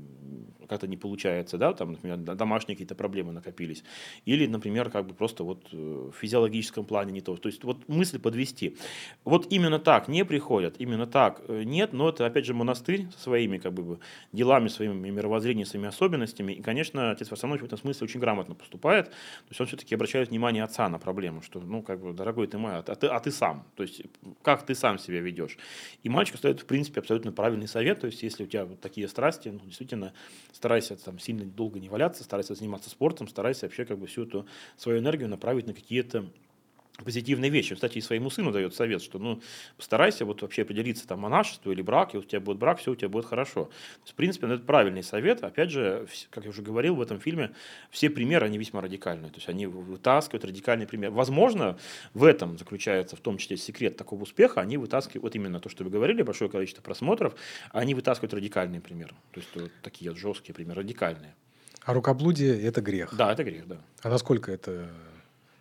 как-то не получается, да, там, например, домашние какие-то проблемы накопились, или, например, как бы просто вот э, в физиологическом плане не то. То есть вот мысль подвести. Вот именно так не приходят, именно так э, нет, но это, опять же, монастырь со своими как бы делами, своими мировоззрением, своими особенностями. И, конечно, отец Варсанович в этом смысле очень грамотно поступает. То есть он все-таки обращает внимание отца на проблему, что, ну, как бы, дорогой ты мой, а ты, а ты сам. То есть как ты сам себя ведешь. И мальчик стоит, в принципе, абсолютно правильный совет. То есть если у тебя вот такие страсти, ну, действительно, старайся там сильно долго не валяться, старайся заниматься спортом, старайся вообще как бы всю эту свою энергию направить на какие-то позитивные вещи. Кстати, и своему сыну дает совет, что ну, постарайся вот вообще определиться, там, монашество или брак, и у тебя будет брак, все у тебя будет хорошо. То есть, в принципе, ну, это правильный совет. Опять же, как я уже говорил в этом фильме, все примеры, они весьма радикальные. То есть, они вытаскивают радикальный пример. Возможно, в этом заключается в том числе секрет такого успеха. Они вытаскивают, вот именно то, что вы говорили, большое количество просмотров, они вытаскивают радикальные примеры. То есть, вот такие вот жесткие примеры, радикальные.
А рукоблудие – это грех?
Да, это грех, да.
А насколько это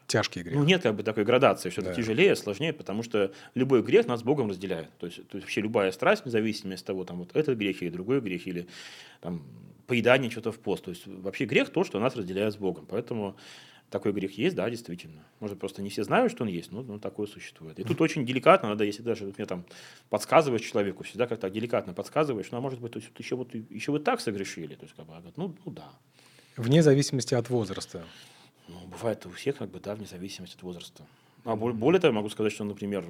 тяжкий грех?
Ну, нет как бы такой градации, да. это тяжелее, сложнее, потому что любой грех нас с Богом разделяет. То есть, то есть вообще любая страсть, независимо от того, там вот этот грех или другой грех, или там поедание чего-то в пост. То есть вообще грех то, что нас разделяет с Богом. Поэтому такой грех есть, да, действительно. Может, просто не все знают, что он есть, но, но такое существует. И тут очень деликатно, надо, если даже мне там подсказываешь человеку, всегда как-то деликатно подсказываешь, ну, а может быть, то есть, еще, вот, еще вы так согрешили. То есть, как бы, ну, ну да.
Вне зависимости от возраста.
Ну, бывает у всех, как бы, да, вне зависимости от возраста. А более того, могу сказать, что, например,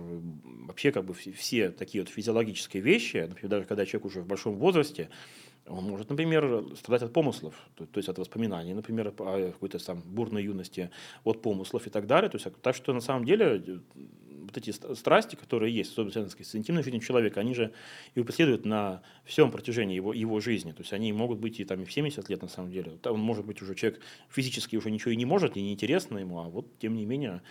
вообще как бы все такие вот физиологические вещи, например, даже когда человек уже в большом возрасте, он может, например, страдать от помыслов, то, то есть от воспоминаний, например, о какой-то там бурной юности, от помыслов и так далее. То есть, так что на самом деле э, вот эти страсти, которые есть, особенно с интимной жизнью человека, они же и преследуют на всем протяжении его, его жизни. То есть они могут быть и там и в 70 лет на самом деле. Он может быть уже человек физически уже ничего и не может, и неинтересно ему, а вот тем не менее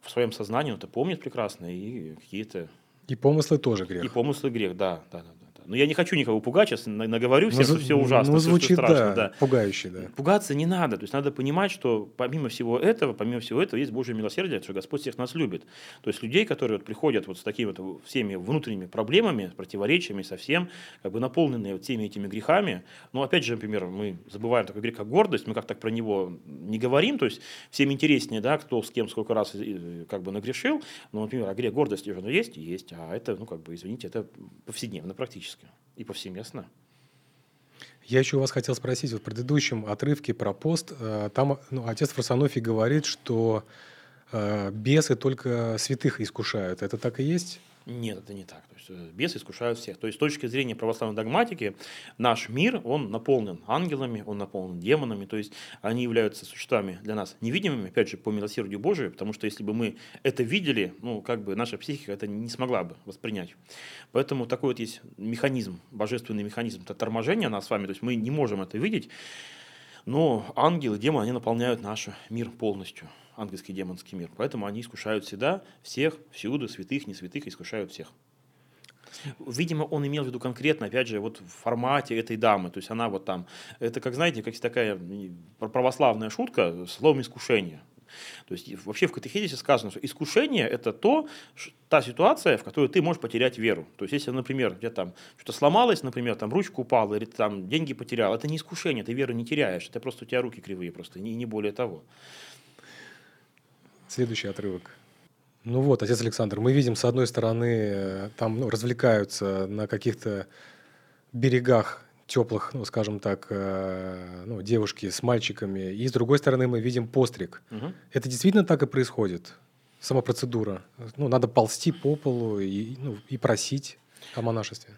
в своем сознании он это помнит прекрасно и какие-то...
И помыслы тоже грех.
И помыслы грех, да, да, да. Но я не хочу никого пугать, сейчас наговорю всем, ну, что все ужасно, ну,
звучит,
все,
страшно. Да, да. Пугающе, да.
Пугаться не надо. То есть надо понимать, что помимо всего этого, помимо всего этого, есть Божье милосердие, что Господь всех нас любит. То есть людей, которые вот приходят вот с такими вот всеми внутренними проблемами, противоречиями совсем, как бы наполненные вот всеми этими грехами. Но опять же, например, мы забываем такой грех, как гордость, мы как так про него не говорим, то есть всем интереснее, да, кто с кем сколько раз как бы нагрешил, но, например, а грех гордости же есть, есть, а это, ну, как бы, извините, это повседневно практически и повсеместно.
Я еще у вас хотел спросить, в предыдущем отрывке про пост, э, там ну, отец Фросонофий говорит, что э, бесы только святых искушают. Это так и есть?
Нет, это не так. То есть э, бесы искушают всех. То есть с точки зрения православной догматики наш мир, он наполнен ангелами, он наполнен демонами. То есть они являются существами для нас невидимыми, опять же, по милосердию Божию, потому что если бы мы это видели, ну, как бы наша психика это не смогла бы воспринять. Поэтому такой вот есть механизм, божественный механизм это торможения нас с вами, то есть мы не можем это видеть, но ангелы, демоны, они наполняют наш мир полностью ангельский демонский мир. Поэтому они искушают всегда, всех, всюду, святых, не святых, искушают всех. Видимо, он имел в виду конкретно, опять же, вот в формате этой дамы. То есть она вот там, это как, знаете, как такая православная шутка, словом искушение. То есть вообще в катехизисе сказано, что искушение – это то, та ситуация, в которой ты можешь потерять веру. То есть если, например, где там что-то сломалось, например, там ручка упала или там деньги потерял, это не искушение, ты веру не теряешь, это просто у тебя руки кривые просто, и не более того.
Следующий отрывок. Ну вот, отец Александр, мы видим, с одной стороны, э, там ну, развлекаются на каких-то берегах теплых, ну, скажем так, э, ну, девушки с мальчиками, и с другой стороны мы видим постриг.
Мгм.
Это действительно так и происходит? Сама процедура? Ну, надо ползти по полу и, ну, и просить о монашестве.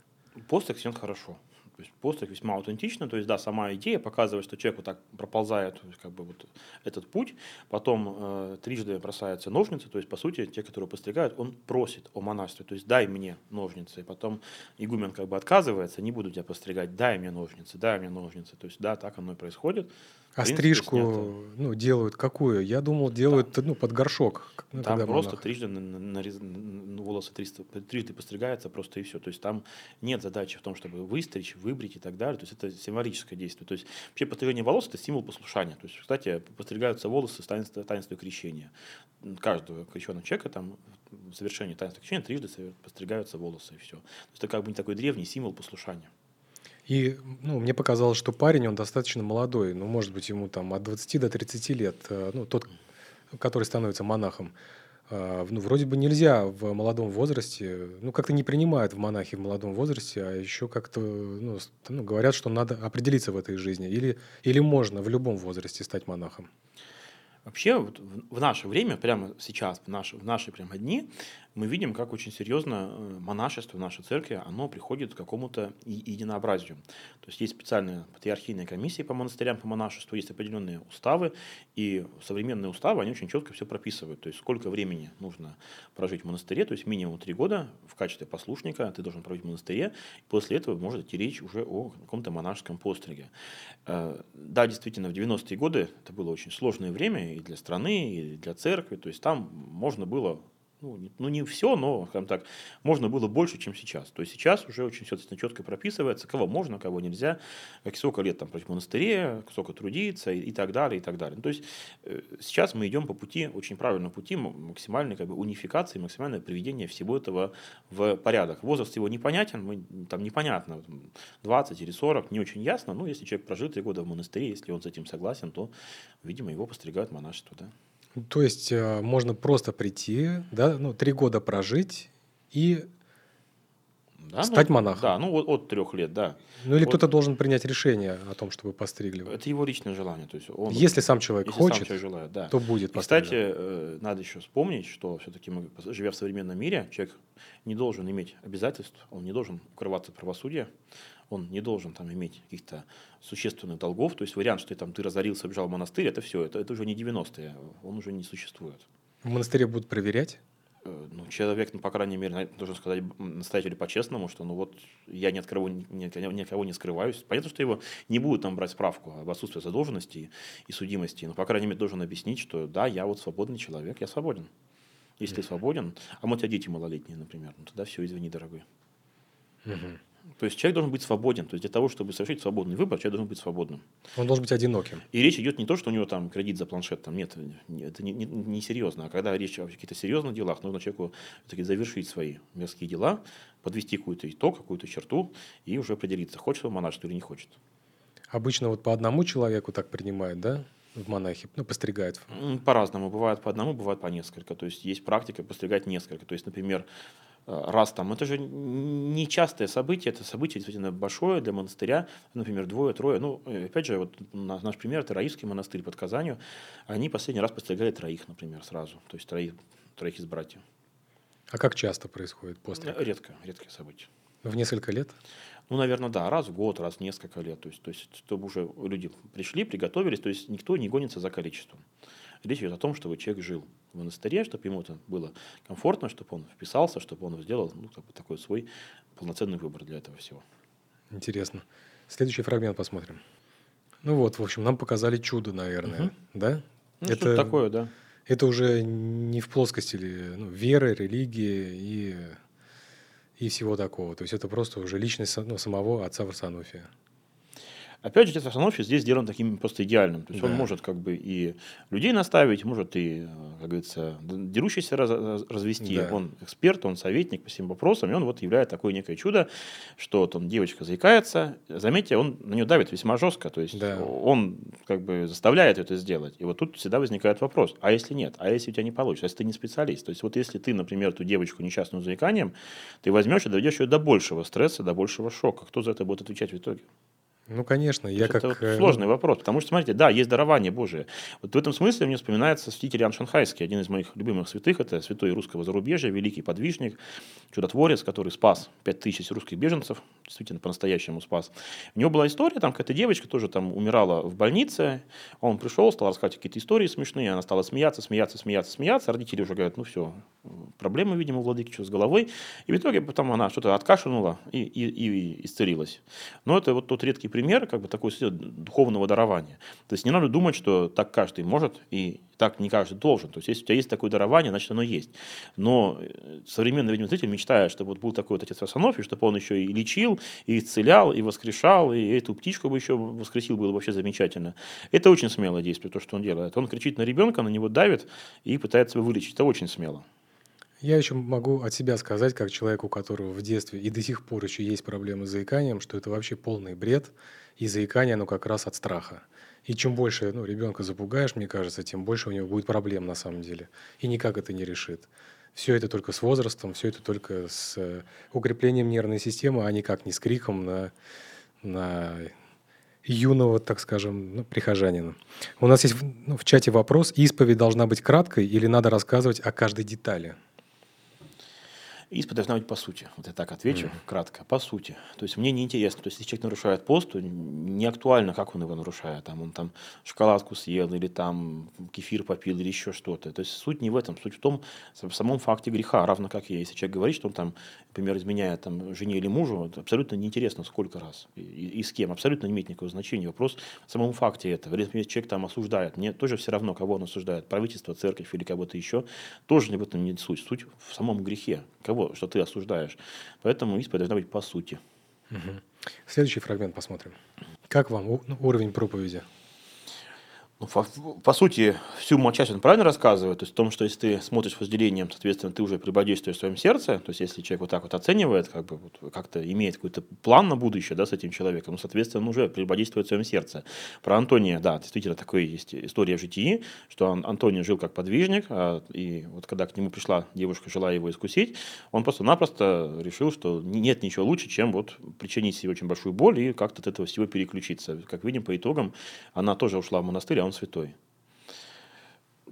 Постриг снят хорошо. То есть постриг весьма аутентично. То есть, да, сама идея показывает, что человек вот так проползает как бы вот этот путь, потом э, трижды бросаются ножницы, то есть, по сути, те, которые постригают, он просит о монашестве, то есть, дай мне ножницы. И потом игумен как бы отказывается, не буду тебя постригать, дай мне ножницы, дай мне ножницы. То есть, да, так оно и происходит.
А
принципе,
стрижку
снято.
ну, делают какую? Я думал, делают ну, под горшок. ну,
Там просто
монах.
трижды на- на- нарез- н- волосы триста- трижды постригаются, просто и все. То есть там нет задачи в том, чтобы выстричь, выбрить и так далее. То есть это символическое действие. То есть вообще пострижение волос – это символ послушания. То есть, кстати, постригаются волосы с таинства, таинства крещения. Каждого крещенного человека там в завершении таинства крещения трижды постригаются волосы и все. То есть это как бы не такой древний символ послушания.
И ну, мне показалось, что парень, он достаточно молодой, ну, может быть, ему там от 20 до 30 лет, э, ну, тот, который становится монахом. А, Ну, вроде бы нельзя в молодом возрасте, ну, как-то не принимают в монахи в молодом возрасте, а еще как-то, ну, ну, говорят, что надо определиться в этой жизни. Или, или можно в любом возрасте стать монахом.
Вообще, вот в наше время, прямо сейчас, в наши, в наши прямо дни, мы видим, как очень серьезно э, монашество в нашей церкви, оно приходит к какому-то единообразию. То есть есть специальные патриархийные комиссии по монастырям, по монашеству, есть определенные уставы, и современные уставы, они очень четко все прописывают. То есть сколько времени нужно прожить в монастыре, то есть минимум три года в качестве послушника ты должен прожить в монастыре, и после этого может идти речь уже о каком-то монашеском постриге. Э, Да, действительно, в 90-е годы это было очень сложное время и для страны, и для церкви. То есть там можно было, ну не, ну, не все, но, скажем так, можно было больше, чем сейчас. То есть сейчас уже очень все четко прописывается, кого можно, кого нельзя, как сколько лет там прожить в монастыре, сколько трудиться и, и так далее, и так далее. Ну, То есть э, сейчас мы идем по пути, очень правильному пути максимальной как бы, унификации, максимальное приведение всего этого в порядок. Возраст его непонятен, мы, там непонятно, там, 20 или 40, не очень ясно. Ну, если человек прожил три года в монастыре, если он с этим согласен, то, видимо, его постригают монашество, да.
То есть э, можно просто прийти, да, ну, три года прожить и,
Да,
Стать
ну,
монахом.
Да, ну вот от трех лет, да.
ну, или
Вот.
кто-то должен принять решение о том, чтобы постригли.
Это его личное желание. То есть он,
Если сам человек
если сам
хочет,
человек желает, да.
то будет
И,
пострижен.
кстати, э, надо еще вспомнить, что все-таки мы, живя в современном мире, человек не должен иметь обязательств, он не должен укрываться от правосудия, он не должен там иметь каких-то существенных долгов. То есть вариант, что ты, там, ты разорился, убежал в монастырь, это все, это, это уже не 90-е, он уже не существует.
В монастыре будут проверять?
Э, Ну, человек, ну, по крайней мере, должен сказать настоятелю по-честному, что ну вот я ни от кого, ни, ни от кого- не скрываюсь. Понятно, что его не будут там брать справку об отсутствии задолженности и, судимости, но, по крайней мере, должен объяснить, что да, я вот свободный человек, я свободен. Если ты свободен, а вот у тебя дети малолетние, например, ну тогда все, извини, дорогой.
Мгм.
То есть человек должен быть свободен. То есть для того, чтобы совершить свободный выбор, человек должен быть свободным.
Он должен быть одиноким.
И речь идет не то, что у него там кредит за планшет, там нет, не- это не, не, не серьезно. А когда речь о каких-то серьезных делах, нужно человеку таки завершить свои мирские дела, подвести какой-то итог, какую-то черту и уже определиться, хочет он монашество или не хочет.
Обычно вот по одному человеку так принимают, да, в монахи, ну, постригают.
По-разному. Бывает по одному, бывает по несколько. То есть есть практика постригать несколько. То есть, например, раз там, это же не частое событие, это событие действительно большое для монастыря, например, двое, трое. Ну, э, опять же, вот на- наш пример, это Раивский монастырь под Казанью, они последний раз постригали троих, например, сразу, то есть троих, троих из братьев.
А как часто происходит постриг?
Э, Редко, редкое событие.
В несколько лет?
Ну, наверное, да, раз в год, раз в несколько лет. То есть, то есть, чтобы уже люди пришли, приготовились, то есть никто не гонится за количеством. Речь идет о том, чтобы человек жил в монастыре, чтобы ему это было комфортно, чтобы он вписался, чтобы он сделал ну, как бы такой свой полноценный выбор для этого всего.
Интересно. Следующий фрагмент посмотрим. Ну вот, в общем, нам показали чудо, наверное,
Мгм.
да?
Ну,
Это-
что-то такое, да.
Это уже не в плоскости ли, ну, веры, религии и, и всего такого. То есть это просто уже личность ну, самого отца Варсонофия.
Опять же, отец Варсонофий здесь сделан таким просто идеальным. То есть
Да.
он может как бы и людей наставить, может и, как говорится, дерущийся раз- раз- развести.
Да.
Он эксперт, он советник по всем вопросам, и он вот являет такое некое чудо, что вот он, девочка заикается, заметьте, он на нее давит весьма жестко, то есть
Да.
он как бы заставляет это сделать. И вот тут всегда возникает вопрос, а если нет, а если у тебя не получится, а если ты не специалист? То есть вот если ты, например, эту девочку несчастную заиканием, ты возьмешь и доведешь ее до большего стресса, до большего шока. Кто за это будет отвечать в итоге?
Ну, конечно, я
это
как...
вот
э,
сложный вопрос, потому что, смотрите, да, есть дарование Божие. Вот в этом смысле мне вспоминается святитель Иоанн Шанхайский, один из моих любимых святых, это святой русского зарубежья, великий подвижник, чудотворец, который спас 5000 русских беженцев, действительно по-настоящему спас. У него была история, там какая-то девочка тоже там умирала в больнице, он пришел, стал рассказывать какие-то истории смешные, она стала смеяться, смеяться, смеяться, смеяться, родители уже говорят, ну все, проблемы, видимо, у владыки что с головой, и в итоге потом она что-то откашлянула и, и, и исцелилась. Но это вот тот редкий пример, как бы такой духовного дарования. То есть не надо думать, что так каждый может и так не каждый должен. То есть если у тебя есть такое дарование, значит оно есть. Но э, современный, видимо, зритель мечтает, чтобы вот был такой вот отец Варсонофий, чтобы он еще и лечил, и исцелял, и воскрешал, и эту птичку бы еще воскресил, было вообще замечательно. Это очень смелое действие, то, что он делает. Он кричит на ребенка, на него давит и пытается его вылечить. Это очень смело.
Я еще могу от себя сказать, как человек, у которого в детстве и до сих пор еще есть проблемы с заиканием, что это вообще полный бред, и заикание, оно как раз от страха. И чем больше ну, ребенка запугаешь, мне кажется, тем больше у него будет проблем на самом деле. И никак это не решит. Все это только с возрастом, все это только с э, укреплением нервной системы, а никак не с криком на, на юного, так скажем, ну, прихожанина. У нас есть ну, в чате вопрос, исповедь должна быть краткой или надо рассказывать о каждой детали?
Исповедь должна быть по сути. Вот я так отвечу mm. кратко. По сути. То есть мне не интересно. То есть если человек нарушает пост, то не актуально, как он его нарушает. Там, он там шоколадку съел, или там кефир попил, или еще что-то. То есть суть не в этом. Суть в том, в самом факте греха. Равно как и если человек говорит, что он там, например, изменяет там, жене или мужу, это абсолютно неинтересно, сколько раз и, и с кем. Абсолютно не имеет никакого значения. Вопрос в самом факте этого. Или если человек там осуждает, мне тоже все равно, кого он осуждает. Правительство, церковь или кого-то еще. Тоже в этом не суть. Суть в самом грехе. Кого что ты осуждаешь. Поэтому исповедь должна быть по сути.
Угу. Следующий фрагмент посмотрим. Как вам уровень проповеди?
Ну, по, по сути, всю часть он правильно рассказывает, то есть в том, что если ты смотришь возделением, соответственно, ты уже прибодействуешь в своем сердце, то есть если человек вот так вот оценивает, как бы вот, как-то имеет какой-то план на будущее, да, с этим человеком, соответственно, он уже прибодействует в своем сердце. Про Антония, да, действительно, такая есть история в житии, что Антоний жил как подвижник, а, и вот когда к нему пришла девушка, желая его искусить, он просто-напросто решил, что нет ничего лучше, чем вот причинить себе очень большую боль и как-то от этого всего переключиться. Как видим, по итогам она тоже ушла в монастырь, а он святой.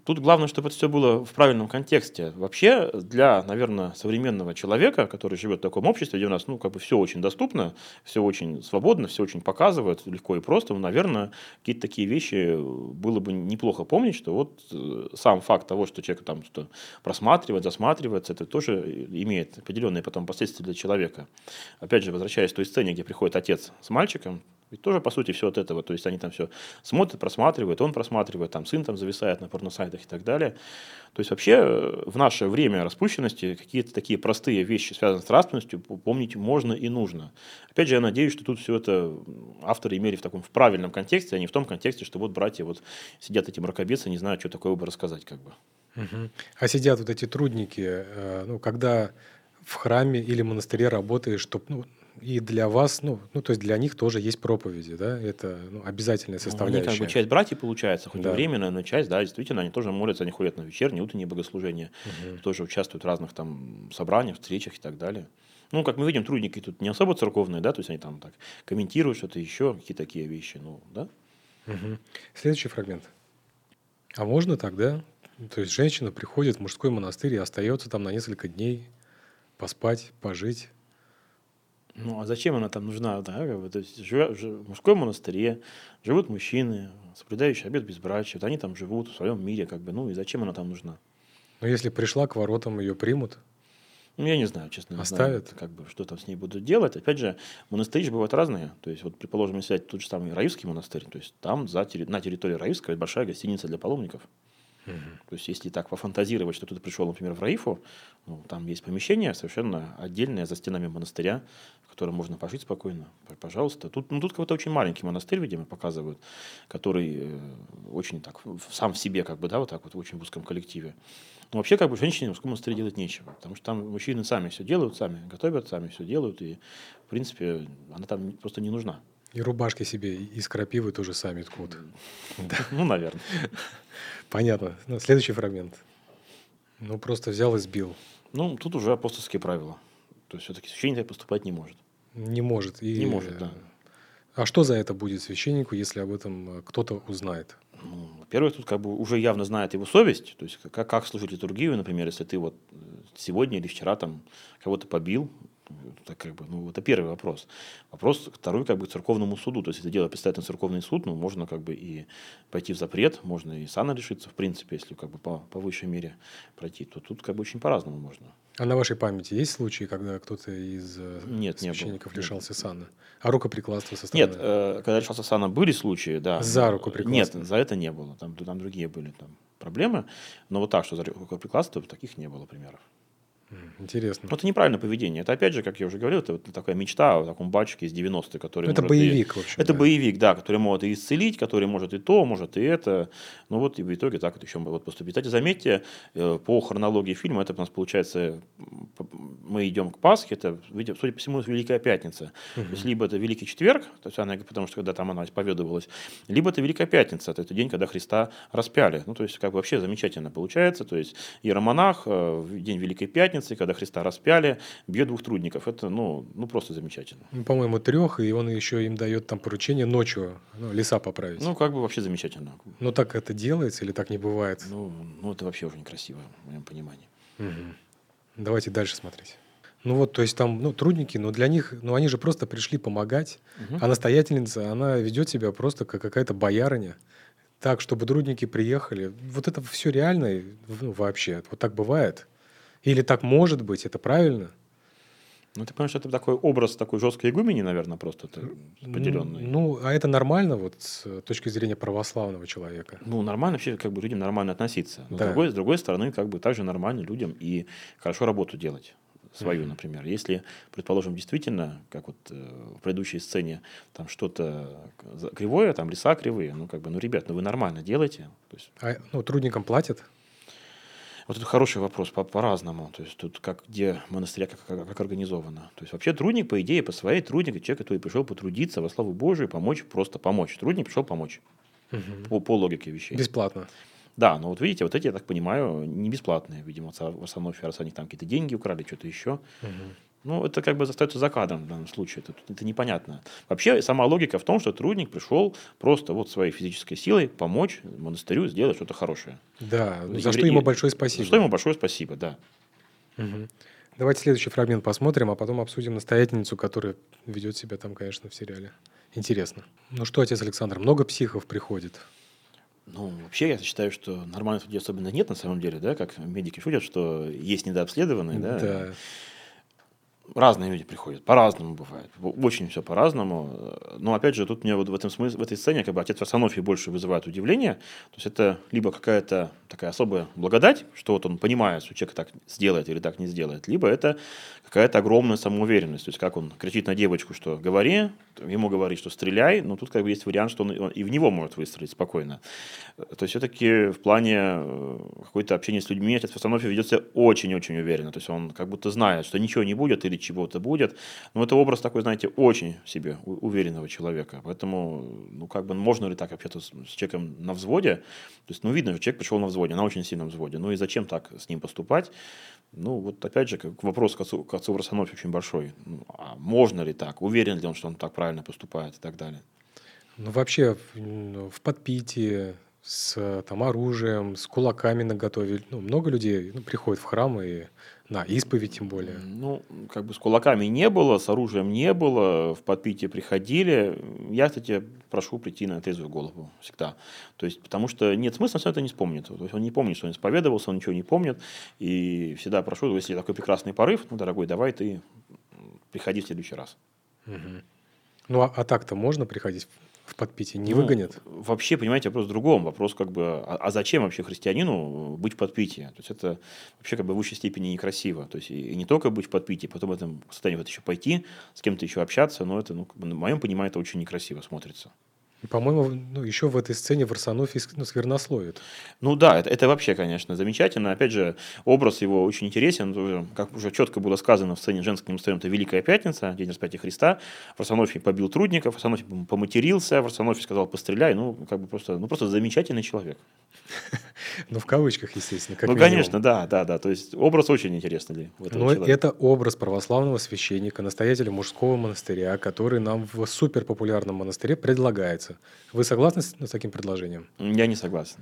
Тут главное, чтобы это все было в правильном контексте. Вообще, для, наверное, современного человека, который живет в таком обществе, где у нас, ну, как бы все очень доступно, все очень свободно, все очень показывают, легко и просто, ну, наверное, какие-то такие вещи было бы неплохо помнить, что вот э, сам факт того, что человек там что просматривает, засматривается, это тоже имеет определенные потом последствия для человека. Опять же, возвращаясь к той сцене, где приходит отец с мальчиком, ведь тоже, по сути, все от этого. То есть они там все смотрят, просматривают, он просматривает, там сын там зависает на порносайтах и так далее. То есть вообще э, в наше время распущенности какие-то такие простые вещи, связанные с нравственностью, помнить можно и нужно. Опять же, я надеюсь, что тут все это авторы имели в таком в правильном контексте, а не в том контексте, что вот братья вот сидят эти мракобесы, не знают, что такое бы рассказать как бы.
Угу. А сидят вот эти трудники, э, ну, когда в храме или монастыре работаешь, чтобы ну, и для вас, ну, ну, то есть для них тоже есть проповеди, да, это ну, обязательная составляющая.
Ну, они как бы часть братьев получается, хоть да. и временно, но часть, да, действительно, они тоже молятся, они ходят на вечерние, утренние богослужения, угу. тоже участвуют в разных там собраниях, встречах и так далее. Ну, как мы видим, трудники тут не особо церковные, да, то есть они там так комментируют что-то еще, какие такие вещи, ну, да.
Угу. Следующий фрагмент. А можно тогда, то есть женщина приходит в мужской монастырь и остается там на несколько дней поспать, пожить,
ну, а зачем она там нужна? Да? То есть, живя, в мужском монастыре живут мужчины, соблюдающие обет безбрачия. Вот они там живут в своем мире, как бы. Ну, и зачем она там нужна?
Ну, если пришла к воротам, ее примут?
Ну, я не знаю, честно.
Оставят?
Знаю, как бы, что там с ней будут делать. Опять же, монастыри же бывают разные. То есть, вот, предположим, если взять тот же самый Раивский монастырь, то есть, там за, на территории Раивского большая гостиница для паломников. То есть, если так пофантазировать, что кто-то пришел, например, в Раифу, ну, там есть помещение совершенно отдельное за стенами монастыря, в котором можно пожить спокойно. Пожалуйста. Тут, ну, тут какой-то очень маленький монастырь, видимо, показывают, который э, очень так, сам в себе, как бы, да, вот так вот, в очень узком коллективе. Но вообще, как бы, женщине в мужском монастыре делать нечего, потому что там мужчины сами все делают, сами готовят, сами все делают, и, в принципе, она там просто не нужна.
И рубашки себе из крапивы тоже сами ткут.
Ну, наверное.
Понятно. Ну, следующий фрагмент. Ну, просто взял и сбил.
Ну, тут уже апостольские правила. То есть, все-таки священник так поступать не может.
Не может.
И... Не может, да.
А что за это будет священнику, если об этом э, кто-то узнает?
Ну, во-первых, тут как бы уже явно знает его совесть, то есть как, как служить литургию, например, если ты вот э, сегодня или вчера там кого-то побил, так как бы, ну, это первый вопрос. Вопрос второй, как бы, к церковному суду. То есть, это дело представить на церковный суд, ну, можно, как бы, и пойти в запрет, можно и сана лишиться, в принципе, если, как бы, по, по высшей мере пройти, то тут, как бы, очень по-разному можно.
А на вашей памяти есть случаи, когда кто-то из э,
нет,
священников
не
лишался сана? А рукоприкладство со стороны?
Нет, э, когда лишался сана, были случаи, да.
За рукоприкладство?
Нет, за это не было. Там, там другие были там, проблемы. Но вот так, что за рукоприкладство, таких не было примеров.
Интересно.
Но это неправильное поведение. Это, опять же, как я уже говорил, это вот такая мечта о таком батчике из 90-х, который
ну, Это боевик, и... в общем.
Это да. боевик, да, который может и исцелить, который может и то, может и это. Ну вот и в итоге так вот еще вот поступить. Кстати, заметьте, э, по хронологии фильма, это у нас получается, мы идем к Пасхе, это, судя по всему, Великая Пятница. Угу. То есть, либо это Великий Четверг, то есть она, потому что когда там она исповедовалась, либо это Великая Пятница, это день, когда Христа распяли. Ну, то есть, как бы вообще замечательно получается. То есть, иеромонах э, день Великой Пятницы, когда Христа распяли, бьет двух трудников. Это, ну, ну просто замечательно.
Ну, по-моему, трех, и он еще им дает там поручение ночью ну, леса поправить.
Ну, как бы вообще замечательно.
Ну, так это делается или так не бывает?
Ну, ну это вообще уже некрасиво, в моем понимании.
Угу. Давайте дальше смотреть. Ну вот, то есть там, ну, трудники, но для них, ну, они же просто пришли помогать, угу. а настоятельница, она ведет себя просто как какая-то боярыня. Так, чтобы трудники приехали. Вот это все реально ну, вообще. Вот так бывает. Или так может быть, это правильно?
Ну, ты понимаешь, это такой образ такой жесткой игумени, наверное, просто поделенный.
Ну, а это нормально вот с точки зрения православного человека?
Ну, нормально вообще как бы людям нормально относиться. Но да. с, другой, с другой стороны, как бы также нормально людям и хорошо работу делать свою, mm-hmm. например. Если, предположим, действительно, как вот э, в предыдущей сцене, там что-то кривое, там леса кривые, ну, как бы, ну, ребят, ну, вы нормально делаете.
То есть... А, ну, трудникам платят?
Вот это хороший вопрос по- по-разному. То есть тут как где монастыря как, как, как организовано. То есть вообще трудник, по идее, по своей трудник, человек, который пришел потрудиться во славу Божию, помочь, просто помочь. Трудник пришел помочь. Угу. По, по логике вещей.
Бесплатно.
Да, но вот видите, вот эти, я так понимаю, не бесплатные. Видимо, в основном раз они там какие-то деньги украли, что-то еще. Угу. Ну, это как бы остается за кадром в данном случае, это, это непонятно. Вообще, сама логика в том, что трудник пришел просто вот своей физической силой помочь монастырю сделать что-то хорошее.
Да, за и, что ему большое спасибо.
За что ему большое спасибо, да.
Угу. Давайте следующий фрагмент посмотрим, а потом обсудим настоятельницу, которая ведет себя там, конечно, в сериале. Интересно. Ну что, отец Александр, много психов приходит?
Ну, вообще, я считаю, что нормальных людей особенно нет на самом деле, да, как медики шутят, что есть недообследованные, да.
Да
разные люди приходят, по-разному бывает, очень все по-разному. Но опять же, тут мне вот в этом смысле, в этой сцене как бы отец Варсонофий больше вызывает удивление. То есть это либо какая-то такая особая благодать, что вот он понимает, что человек так сделает или так не сделает, либо это какая-то огромная самоуверенность. То есть как он кричит на девочку, что говори, ему говорит, что стреляй, но тут как бы есть вариант, что он, и в него может выстрелить спокойно. То есть все-таки в плане э, какой-то общения с людьми отец Варсонофий ведет себя очень-очень уверенно. То есть он как будто знает, что ничего не будет или чего-то будет. Но это образ такой, знаете, очень себе уверенного человека. Поэтому, ну, как бы, можно ли так общаться с, с человеком на взводе? То есть, ну, видно, человек пришел на взводе, на очень сильном взводе. Ну, и зачем так с ним поступать? Ну, вот опять же, как вопрос к отцу, к отцу Варсонофе очень большой. Ну, а можно ли так? Уверен ли он, что он так правильно поступает и так далее?
Ну, вообще, в, в подпитии, с там, оружием, с кулаками на готове. Ну, много людей ну, приходят в храм и на исповедь тем более.
Ну, как бы с кулаками не было, с оружием не было, в подпитие приходили. Я, кстати, прошу прийти на трезвую голову всегда. То есть, потому что нет смысла, он это не вспомнит. То есть, он не помнит, что он исповедовался, он ничего не помнит. И всегда прошу, если такой прекрасный порыв, ну, дорогой, давай ты приходи в следующий раз.
Угу. Ну, а, а так-то можно приходить в подпитии не
Ну,
выгонят?
Вообще, понимаете, вопрос в другом. Вопрос как бы, а, а зачем вообще христианину быть в подпитии? То есть это вообще как бы в высшей степени некрасиво. То есть и и не только быть в подпитии, потом в этом состоянии вот еще пойти, с кем-то еще общаться, но это, ну, на моем понимании, это очень некрасиво смотрится.
И, По-моему, ну, еще в этой сцене Варсонофий ск- ну, сквернословит.
Ну да, это, это вообще, конечно, замечательно. Опять же, образ его очень интересен. Как уже четко было сказано в сцене женским строем, это Великая Пятница, День распятия Христа. Варсонофий побил трудников, Варсонофий поматерился, Варсонофий сказал «постреляй». Ну, как бы просто, ну, просто замечательный человек.
Ну, в кавычках, естественно. Как
ну,
минимум.
конечно, да, да, да. То есть образ очень интересный
Но
человека.
это образ православного священника, настоятеля мужского монастыря, который нам в суперпопулярном монастыре предлагается. Вы согласны с, с таким предложением?
Я не согласен.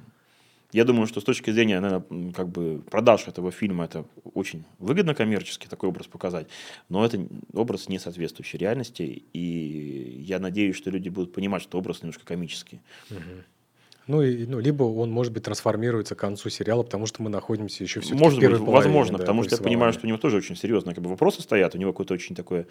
Я думаю, что с точки зрения, наверное, как бы продаж этого фильма, это очень выгодно коммерчески такой образ показать, но это образ не соответствующий реальности, и я надеюсь, что люди будут понимать, что образ немножко комический.
Ну, и, ну, либо он, может быть, трансформируется к концу сериала, потому что мы находимся еще все
Может
в
быть,
половине,
возможно,
да,
потому что я понимаю, что у него тоже очень серьезные как бы, вопросы стоят, у него какое-то очень такое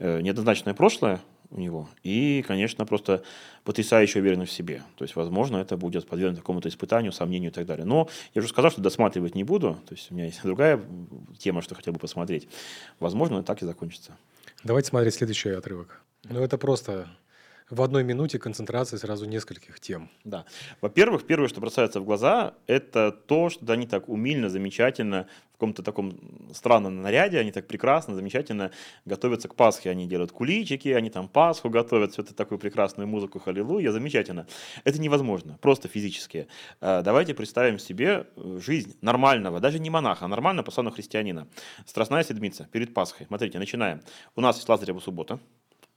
э, неоднозначное прошлое у него, и, конечно, просто потрясающе уверенный в себе. То есть, возможно, это будет подвергнуто какому-то испытанию, сомнению и так далее. Но я уже сказал, что досматривать не буду, то есть у меня есть другая тема, что хотел бы посмотреть. Возможно, так и закончится.
Давайте смотреть следующий отрывок. Ну, это просто в одной минуте концентрация сразу нескольких тем.
Да. Во-первых, первое, что бросается в глаза, это то, что они так умильно, замечательно, в каком-то таком странном наряде, они так прекрасно, замечательно готовятся к Пасхе. Они делают куличики, они там Пасху готовят, все это такую прекрасную музыку, халилуя, замечательно. Это невозможно, просто физически. Э, Давайте представим себе э, жизнь нормального, даже не монаха, а нормального православного христианина. Страстная седмица перед Пасхой. Смотрите, начинаем. У нас есть Лазарева суббота,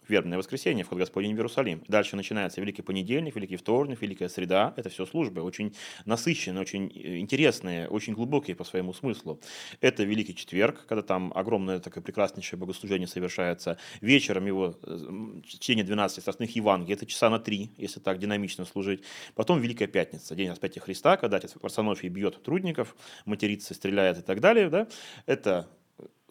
Вербное воскресенье, вход Господень в Иерусалим. Дальше начинается Великий понедельник, Великий вторник, Великая среда. Это все службы, очень насыщенные, очень э, интересные, очень глубокие по своему смыслу. Это Великий четверг, когда там огромное такое прекраснейшее богослужение совершается. Вечером его э, чтение 12 страстных Евангелий, это часа на три, если так динамично служить. Потом Великая пятница, день распятия Христа, когда отец Варсонофий бьет трудников, матерится, стреляет и так далее. Да? Это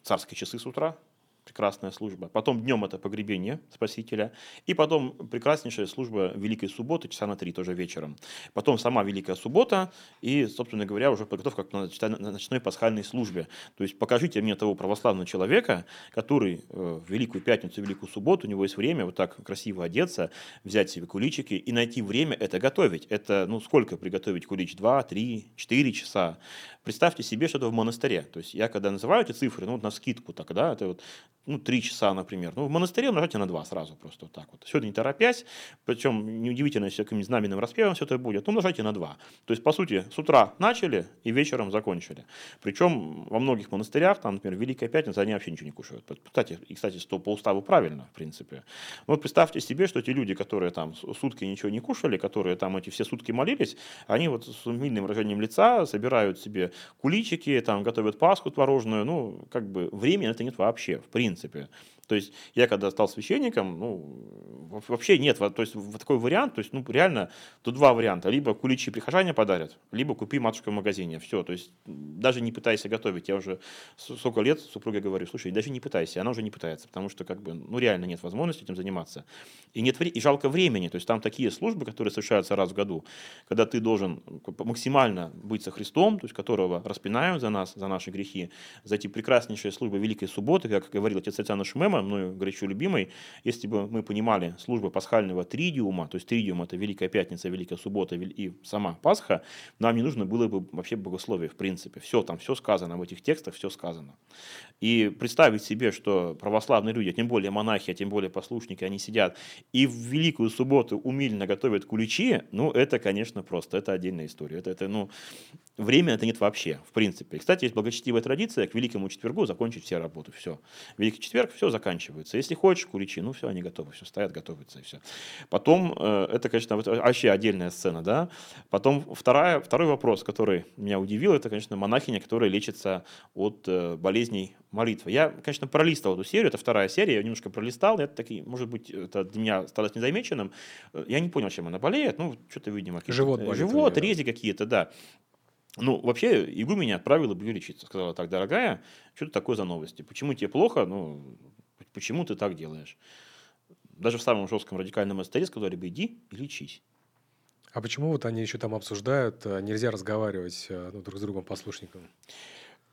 царские часы с утра, прекрасная служба. Потом днем это погребение Спасителя. И потом прекраснейшая служба Великой Субботы, часа на три, тоже вечером. Потом сама Великая Суббота и, собственно говоря, уже подготовка к ноч- ночной пасхальной службе. То есть покажите мне того православного человека, который э, в Великую Пятницу и Великую Субботу, у него есть время вот так красиво одеться, взять себе куличики и найти время это готовить. Это, ну, сколько приготовить кулич? Два, три, четыре часа. Представьте себе, что это в монастыре. То есть я когда называю эти цифры, ну, вот на скидку так, да, это вот, ну, три часа, например. Ну, в монастыре умножайте на два сразу просто вот так вот. Сегодня не торопясь, причем неудивительно, если каким-нибудь знаменным распевом все это будет, умножайте на два. То есть, по сути, с утра начали и вечером закончили. Причем во многих монастырях, там, например, Великая Пятница, они вообще ничего не кушают. Кстати, и, кстати, что по уставу правильно, в принципе. Вот представьте себе, что эти люди, которые там сутки ничего не кушали, которые там эти все сутки молились, они вот с умильным выражением лица собирают себе куличики, там готовят Пасху творожную, ну, как бы времени это нет вообще, в принципе. c'est plus. То есть я когда стал священником, ну, во- вообще нет, то есть в такой вариант, то есть, ну, реально, тут два варианта. Либо куличи прихожане подарят, либо купи матушка в магазине. Все, то есть даже не пытайся готовить. Я уже сколько лет супруге говорю, слушай, даже не пытайся. Она уже не пытается, потому что, как бы, ну, реально нет возможности этим заниматься. И, нет, и жалко времени. То есть там такие службы, которые совершаются раз в году, когда ты должен бы максимально быть со Христом, то есть которого распинают за нас, за наши грехи, за эти прекраснейшие службы Великой Субботы, как говорил отец Татьяна Шмема, мною горячо любимый, если бы мы понимали службы пасхального тридиума, то есть тридиум это Великая Пятница, Великая Суббота и сама Пасха, нам не нужно было бы вообще богословие в принципе. Все там, все сказано в этих текстах, все сказано. И представить себе, что православные люди, а тем более монахи, а тем более послушники, они сидят и в Великую Субботу умильно готовят куличи, ну, это, конечно, просто, это отдельная история. Это, это ну, время это нет вообще, в принципе. Кстати, есть благочестивая традиция к Великому Четвергу закончить все работы, все. Великий Четверг, все заканчивается. Если хочешь, куличи, ну, все, они готовы, все, стоят, готовятся, и все. Потом, э, это, конечно, вообще отдельная сцена, да. Потом вторая, второй вопрос, который меня удивил, это, конечно, монахиня, которая лечится от э, болезней молитвы. Я, конечно, пролистывал эту серию, это вторая серия, я немножко пролистал, это такие, может быть, это для меня осталось незамеченным. Я не понял, чем она болеет, ну, что-то, видимо, какие-то-
Живот болит
живот, рези какие-то, да. Ну, вообще, игу меня отправила бы лечиться. Сказала, так, дорогая, что это такое за новости? Почему тебе плохо? Ну, почему ты так делаешь? даже в самом жестком радикальном монастыре сказали бы, иди и лечись.
А почему вот они еще там обсуждают, э, нельзя разговаривать э, ну, друг с другом послушниками?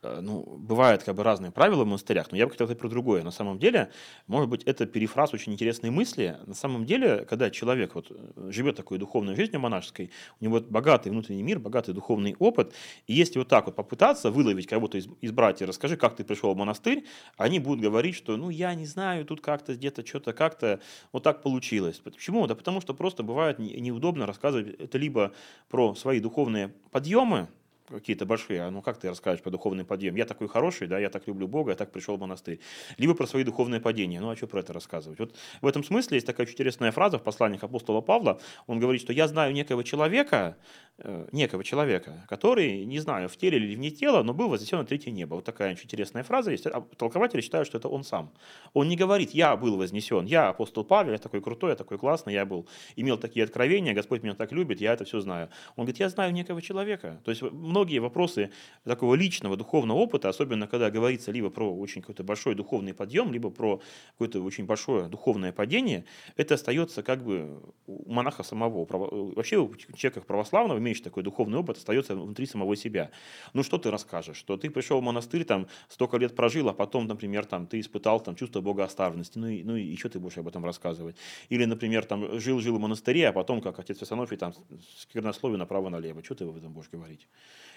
Э, ну, бывают как бы разные правила в монастырях, но я бы хотел сказать про другое. На самом деле, может быть, это перефраз очень интересной мысли. На самом деле, когда человек вот э, живет такой духовной жизнью монашеской, у него богатый внутренний мир, богатый духовный опыт, и если вот так вот попытаться выловить кого-то из, из братьев, расскажи, как ты пришел в монастырь, они будут говорить, что, ну, я не знаю, тут как-то где-то что-то как-то вот так получилось. Почему? Да потому что просто бывает неудобно рассказывать это либо про свои духовные подъемы, какие-то большие, а ну как ты расскажешь про духовный подъем? Я такой хороший, да, я так люблю Бога, я так пришел в монастырь. Либо про свои духовные падения. Ну а что про это рассказывать? Вот в этом смысле есть такая очень интересная фраза в посланиях апостола Павла. Он говорит, что я знаю некого человека, Э, некого человека, который, не знаю, в теле или вне тела, но был вознесен на третье небо. Вот такая очень интересная фраза есть. А толкователи считают, что это он сам. Он не говорит, я был вознесен, я апостол Павел, я такой крутой, я такой классный, я был, имел такие откровения, Господь меня так любит, я это все знаю. Он говорит, я знаю некого человека. То есть многие вопросы такого личного духовного опыта, особенно когда говорится либо про очень какой-то большой духовный подъем, либо про какое-то очень большое духовное падение, это остается как бы у монаха самого. Вообще у человека православного, имеющий такой духовный опыт, остается внутри самого себя. Ну, что ты расскажешь? Что ты пришел в монастырь, там, столько лет прожил, а потом, например, там, ты испытал там, чувство богооставленности, ну и, ну и что ты будешь об этом рассказывать? Или, например, там, жил-жил в монастыре, а потом, как отец Фессанофий, там, сквернословие направо-налево. Что ты об этом будешь говорить?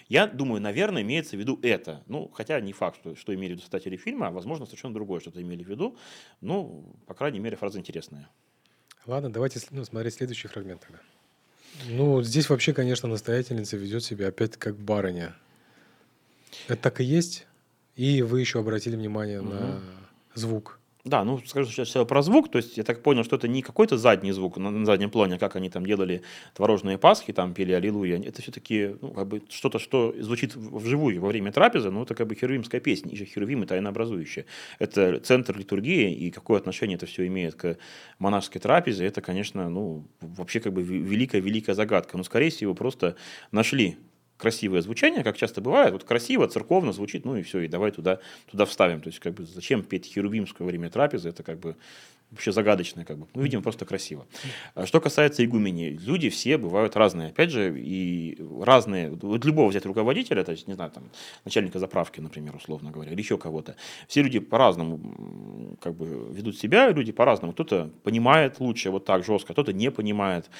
Я думаю, наверное, имеется в виду это. Ну, хотя не факт, что, что имели в виду создатели фильма, а, возможно, совершенно другое что-то имели в виду. Ну, по крайней мере, фраза интересная.
Ладно, давайте ну, смотреть следующий фрагмент тогда. Ну, здесь вообще, конечно, настоятельница ведет себя опять как барыня. Это так и есть. И вы еще обратили внимание угу. на звук.
Да, ну скажу сейчас про звук, то есть я так понял, что это не какой-то задний звук на, на заднем плане, как они там делали творожные пасхи, там пели Аллилуйя, это все-таки ну, как бы что-то, что звучит вживую во время трапезы, ну это как бы херувимская песня, и же херувимы тайнообразующие. Это центр литургии, и какое отношение это все имеет к монашеской трапезе, это, конечно, ну вообще как бы великая-великая загадка. Но, скорее всего, просто нашли красивое звучание, как часто бывает, вот красиво, церковно звучит, ну и все, и давай туда, туда вставим. То есть, как бы, зачем петь херувимское время трапезы, это как бы вообще загадочное, как бы. Ну, видимо, просто красиво. А что касается игумени, люди все бывают разные. Опять же, и разные, вот любого взять руководителя, то есть, не знаю, там, начальника заправки, например, условно говоря, или еще кого-то. Все люди по-разному как бы ведут себя, люди по-разному. Кто-то понимает лучше вот так жестко, кто-то не понимает.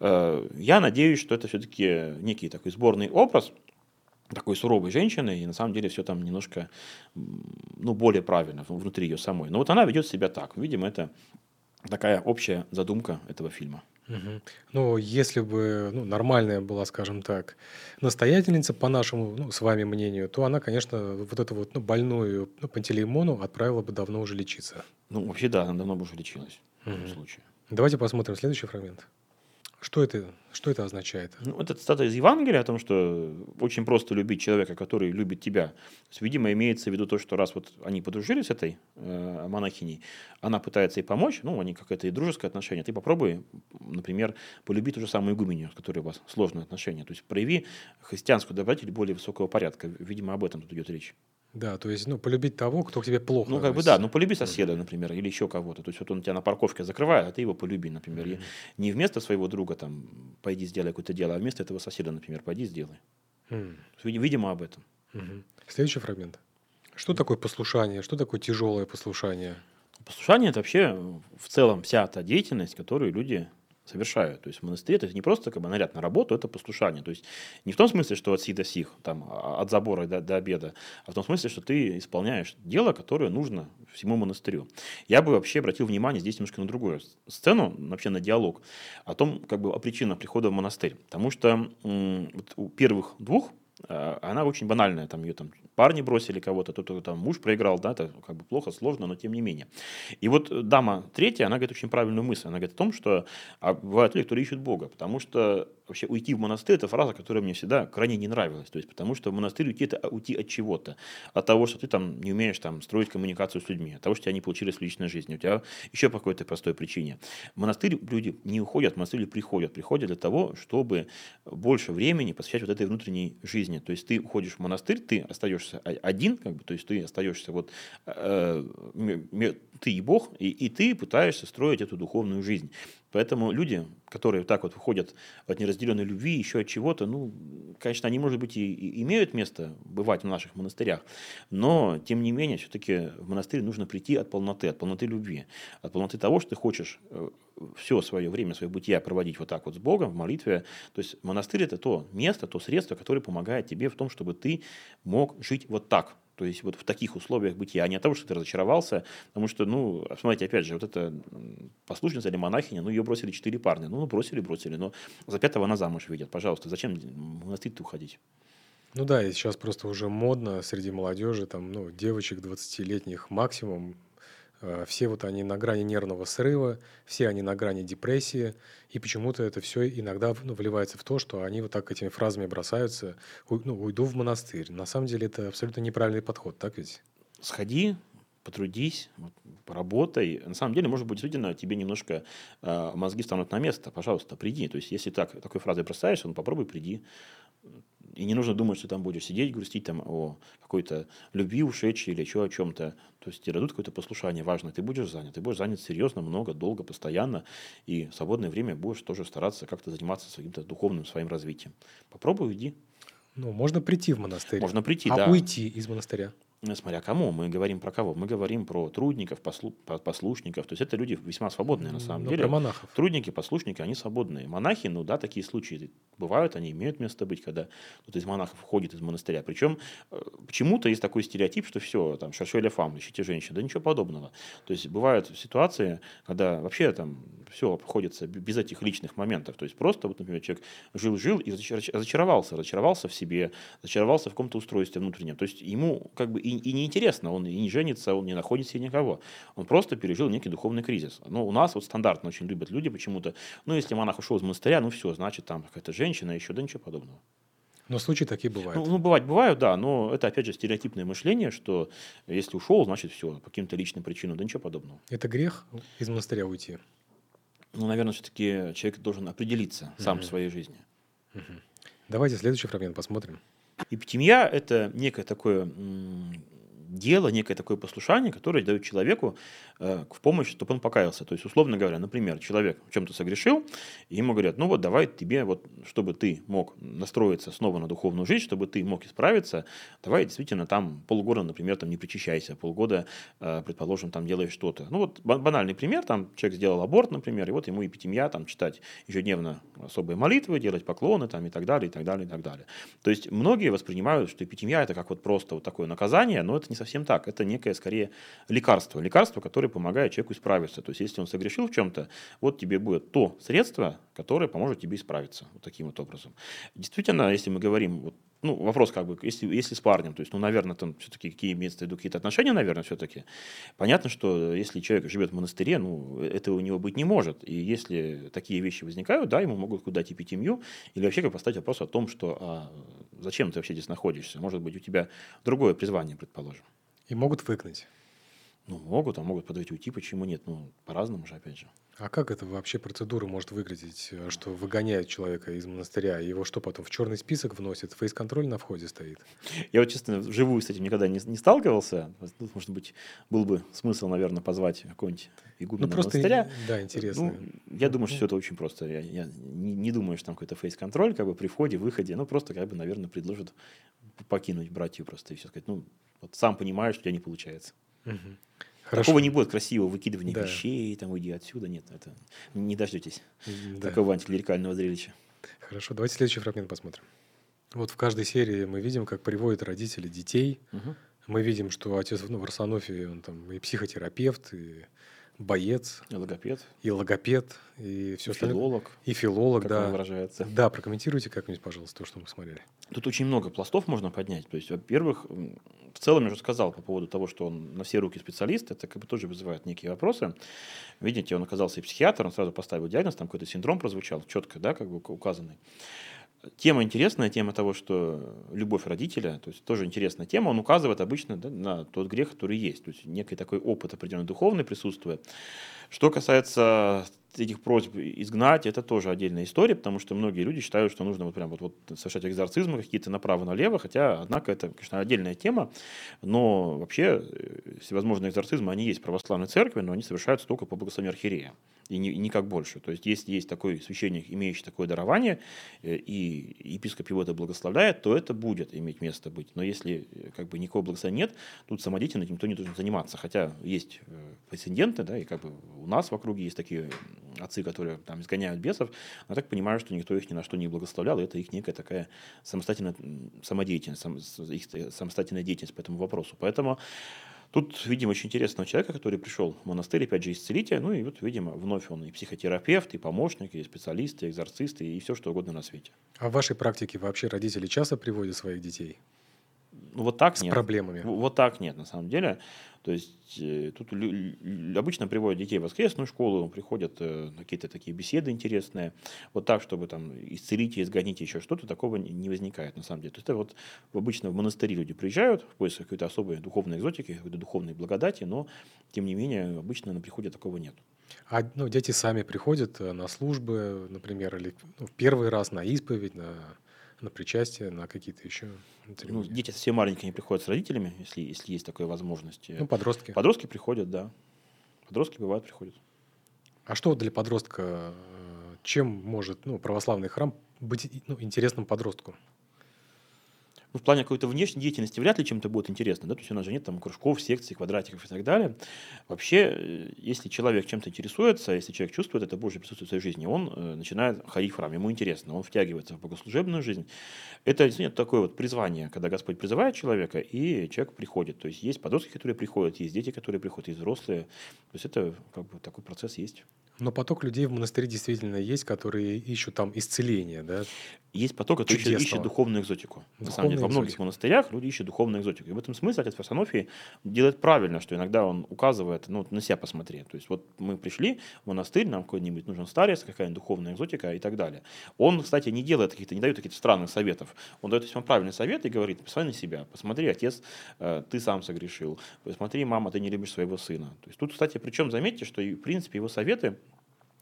Э, я надеюсь, что это все-таки некий такой сборный образ такой суровой женщины, и на самом деле все там немножко ну, более правильно внутри ее самой. Но вот она ведет себя так. Видимо, это такая общая задумка этого фильма.
Угу. Ну, если бы ну, нормальная была, скажем так, настоятельница, по нашему, ну, с вами мнению, то она, конечно, вот эту вот ну, больную ну, Пантелеймону отправила бы давно уже лечиться.
Ну, вообще, да, она давно бы уже лечилась угу. в этом случае.
Давайте посмотрим следующий фрагмент. Что это, что это означает?
Ну, это цитата из Евангелия о том, что очень просто любить человека, который любит тебя. То есть, видимо, имеется в виду то, что раз вот они подружились с этой э, монахиней, она пытается ей помочь, ну, они какое-то и дружеское отношение, ты попробуй, например, полюбить ту же самую игуменю, с которой у вас сложные отношения. То есть прояви христианскую добродетель более высокого порядка. Видимо, об этом тут идет речь.
Да, то есть, ну, полюбить того, кто к тебе плохо.
Ну, как бы да, ну полюби соседа, например, или еще кого-то. То есть, вот он тебя на парковке закрывает, а ты его полюби, например. Mm-hmm. не вместо своего друга там пойди сделай какое-то дело, а вместо этого соседа, например, пойди сделай. Mm-hmm. Видимо, об этом.
Mm-hmm. Следующий фрагмент. Что такое послушание? Что такое тяжелое послушание?
Послушание – это вообще в целом вся та деятельность, которую люди совершают. То есть в монастыре это не просто как бы наряд на работу, это послушание. То есть не в том смысле, что от си до сих, там, а, от забора до, до обеда, а в том смысле, что ты исполняешь дело, которое нужно всему монастырю. Я бы вообще обратил внимание здесь немножко на другую сцену, вообще на диалог, о том, как бы о причинах прихода в монастырь. Потому что м- вот у первых двух а, она очень банальная, там ее там парни бросили кого-то, кто-то там муж проиграл, да, это как бы плохо, сложно, но тем не менее. И вот дама третья, она говорит очень правильную мысль, она говорит о том, что а бывают люди, которые ищут Бога, потому что вообще уйти в монастырь – это фраза, которая мне всегда крайне не нравилась, то есть потому что в монастырь уйти – это уйти от чего-то, от того, что ты там не умеешь там строить коммуникацию с людьми, от того, что у тебя не получилось в личной жизни, у тебя еще по какой-то простой причине. В монастырь люди не уходят, в монастырь приходят, приходят для того, чтобы больше времени посвящать вот этой внутренней жизни, то есть ты уходишь в монастырь, ты остаешься один, как бы, то есть ты остаешься вот э, ты и Бог, и, и ты пытаешься строить эту духовную жизнь. Поэтому люди, которые так вот выходят от неразделенной любви, еще от чего-то, ну, конечно, они, может быть, и, и имеют место бывать в наших монастырях, но, тем не менее, все-таки в монастырь нужно прийти от полноты, от полноты любви, от полноты того, что ты хочешь э, все свое время, свое бытие проводить вот так вот с Богом, в молитве. То есть монастырь – это то место, то средство, которое помогает тебе в том, чтобы ты мог жить вот так, то есть вот в таких условиях бытия, а не от того, что ты разочаровался, потому что, ну, смотрите, опять же, вот эта послушница или монахиня, ну, ее бросили четыре парня, ну, бросили, бросили, но за пятого она замуж видят, пожалуйста, зачем в монастырь-то уходить?
Ну да, и сейчас просто уже модно среди молодежи, там, ну, девочек 20-летних максимум, все вот они на грани нервного срыва, все они на грани депрессии, и почему-то это все иногда ну, вливается в то, что они вот так этими фразами бросаются, ну, уйду в монастырь. На самом деле это абсолютно неправильный подход, так ведь?
Сходи, потрудись, поработай. На самом деле, может быть, действительно тебе немножко э, мозги станут на место. Пожалуйста, приди. То есть, если так, такой фразой бросаешься, ну попробуй приди. И не нужно думать, что там будешь сидеть, грустить там о какой-то любви ушедшей или еще о чем-то. То есть тебе дадут какое-то послушание важное, ты будешь занят. Ты будешь занят серьезно, много, долго, постоянно. И в свободное время будешь тоже стараться как-то заниматься своим-то духовным своим развитием. Попробуй, иди.
Ну, можно прийти в монастырь.
Можно прийти,
а
да.
А уйти из монастыря?
Ну, смотря кому, мы говорим про кого? Мы говорим про трудников, послу, послушников. То есть это люди весьма свободные на самом
Но
деле.
Про монахов.
Трудники, послушники, они свободные. Монахи, ну да, такие случаи бывают, они имеют место быть, когда кто-то из монахов уходит из монастыря. Причем э, почему-то есть такой стереотип, что все, там, шаршеля фам, ищите женщин. Да ничего подобного. То есть бывают ситуации, когда вообще там все обходится без этих личных моментов. То есть просто, вот, например, человек жил-жил и разочаровался, разочаровался в себе, разочаровался в каком-то устройстве внутреннем. То есть ему как бы и, и неинтересно, он и не женится, он не находит себе никого. Он просто пережил некий духовный кризис. Но у нас вот стандартно очень любят люди почему-то, ну, если монах ушел из монастыря, ну, все, значит, там какая-то женщина, еще, да ничего подобного.
Но случаи такие бывают.
Ну, ну, бывать бывают, да, но это, опять же, стереотипное мышление, что если ушел, значит, все, по каким-то личным причинам, да ничего подобного.
Это грех из монастыря уйти?
Ну, наверное, все-таки человек должен определиться сам угу. в своей жизни.
Угу. Давайте следующий фрагмент посмотрим.
Эпитемия – это некое такое дело, некое такое послушание, которое дает человеку э, в помощь, чтобы он покаялся. То есть, условно говоря, например, человек в чем-то согрешил, и ему говорят, ну вот давай тебе, вот, чтобы ты мог настроиться снова на духовную жизнь, чтобы ты мог исправиться, давай действительно там полгода, например, там не причащайся, полгода, э, предположим, там делаешь что-то. Ну вот банальный пример, там человек сделал аборт, например, и вот ему эпитемия, там читать ежедневно особые молитвы, делать поклоны там и так далее, и так далее, и так далее. То есть многие воспринимают, что эпитемия это как вот просто вот такое наказание, но это не совсем так. Это некое, скорее, лекарство. Лекарство, которое помогает человеку исправиться. То есть, если он согрешил в чем-то, вот тебе будет то средство, которое поможет тебе исправиться. Вот таким вот образом. Действительно, если мы говорим, вот, ну, вопрос как бы, если, если с парнем, то есть, ну, наверное, там все-таки какие имеются в виду какие-то отношения, наверное, все-таки. Понятно, что если человек живет в монастыре, ну, этого у него быть не может. И если такие вещи возникают, да, ему могут куда-то эпитемию, или вообще как поставить вопрос о том, что а, зачем ты вообще здесь находишься? Может быть, у тебя другое призвание, предположим.
И могут выгнать.
Ну, могут, а могут подать уйти, почему нет? Ну, по-разному же, опять же.
А как это вообще процедура может выглядеть, э, что выгоняют человека из монастыря? Его что потом в черный список вносит? Фейс-контроль на входе стоит?
Я вот, честно, вживую с этим никогда не, не сталкивался. Тут, может быть, был бы смысл, наверное, позвать какого-нибудь игумена
ну, просто,
монастыря.
Да, интересно.
Ну, я думаю, что все это очень просто. Я, я не, не думаю, что там какой-то фейс-контроль как бы при входе, выходе. Ну, просто, как бы, наверное, предложат покинуть братью просто и все сказать. Ну, вот сам понимаешь, что у тебя не получается.
Угу.
Хорошо. Такого не будет красивого выкидывания да. вещей, там, уйди отсюда. Нет, это не дождетесь да. такого антиклерикального зрелища.
Хорошо, давайте следующий фрагмент посмотрим. Вот в каждой серии мы видим, как приводят родители детей. Угу. Мы видим, что отец ну, в Арсенофе, он там и психотерапевт, и боец.
И логопед.
И логопед, и все
и филолог.
И филолог,
как
да.
Он выражается.
Да, прокомментируйте как-нибудь, пожалуйста, то, что мы смотрели.
Тут очень много пластов можно поднять. То есть, во-первых, в целом я уже сказал по поводу того, что он на все руки специалист, это как бы тоже вызывает некие вопросы. Видите, он оказался и психиатр, он сразу поставил диагноз, там какой-то синдром прозвучал, четко, да, как бы указанный. Тема интересная, тема того, что любовь родителя, то есть тоже интересная тема, он указывает обычно да, на тот грех, который есть, то есть некий такой опыт определенный духовный присутствует. Что касается этих просьб изгнать, это тоже отдельная история, потому что многие люди считают, что нужно вот прям вот, вот совершать экзорцизмы какие-то направо-налево, хотя, однако, это, конечно, отдельная тема, но вообще э, всевозможные экзорцизмы, они есть в православной церкви, но они совершаются только по благословению архиерея и, не, и никак больше. То есть, если есть такой священник, имеющий такое дарование, э, и епископ его это благословляет, то это будет иметь место быть. Но если э, как бы никакого благословения нет, тут самодеятельно никто не должен заниматься. Хотя есть э, прецеденты, да, и как бы у нас в округе есть такие отцы, которые там изгоняют бесов, но так понимаю, что никто их ни на что не благословлял, и это их некая такая самостоятельная самодеятельность, сам, их самостоятельная деятельность по этому вопросу. Поэтому Тут видим очень интересного человека, который пришел в монастырь, опять же, исцелите. Ну и вот, видимо, вновь он и психотерапевт, и помощник, и специалист, и экзорцист, и все, что угодно на свете.
А в вашей практике вообще родители часто приводят своих детей?
Вот так
С
нет.
проблемами?
Вот так нет, на самом деле. То есть э, тут обычно приводят детей в воскресную школу, приходят э, какие-то такие беседы интересные. Вот так, чтобы там исцелить, изгонить еще что-то, такого не- не возникает на самом деле. То есть это вот обычно в монастыри люди приезжают в поисках какой-то особой духовной экзотики, какой-то духовной благодати, но тем не менее обычно на приходе такого нет.
А ну, дети сами приходят э, на службы, например, или ну, в первый раз на исповедь, на, на причастие, на какие-то еще
Ну, дети совсем маленькие не приходят с родителями, если, если есть такая возможность.
Ну, подростки.
Подростки приходят, да. Подростки бывают приходят.
А что для подростка, э, чем может ну, православный храм быть ну, интересным подростку?
В плане какой-то внешней деятельности вряд ли чем-то будет интересно, да, то есть у нас же нет там кружков, секций, квадратиков и так далее. Вообще, э, если человек чем-то интересуется, если человек чувствует это Божье присутствие в своей жизни, он э, начинает ходить в храм, ему интересно, он втягивается в богослужебную жизнь. Это действительно такое вот призвание, когда Господь призывает человека, и человек приходит. То есть есть подростки, которые приходят, есть дети, которые приходят, есть взрослые. То есть это как бы такой процесс есть.
Но поток людей в монастыре действительно есть, которые ищут там исцеление, да?
Есть поток, который ищет, ищет духовную экзотику. На самом деле, во
Духовную
многих монастырях люди ищут духовную экзотику. И в этом смысле отец Фарсонофий делает правильно, что иногда он указывает, ну, на себя посмотри. То есть вот мы пришли в монастырь, нам какой-нибудь нужен старец, какая-нибудь духовная экзотика и так далее. Он, кстати, не делает каких-то, не дает каких-то странных советов. Он дает весьма правильный совет и говорит, посмотри на себя, посмотри, отец, э, ты сам согрешил, посмотри, мама, ты не любишь своего сына. То есть тут, кстати, причем заметьте, что, в принципе, его советы,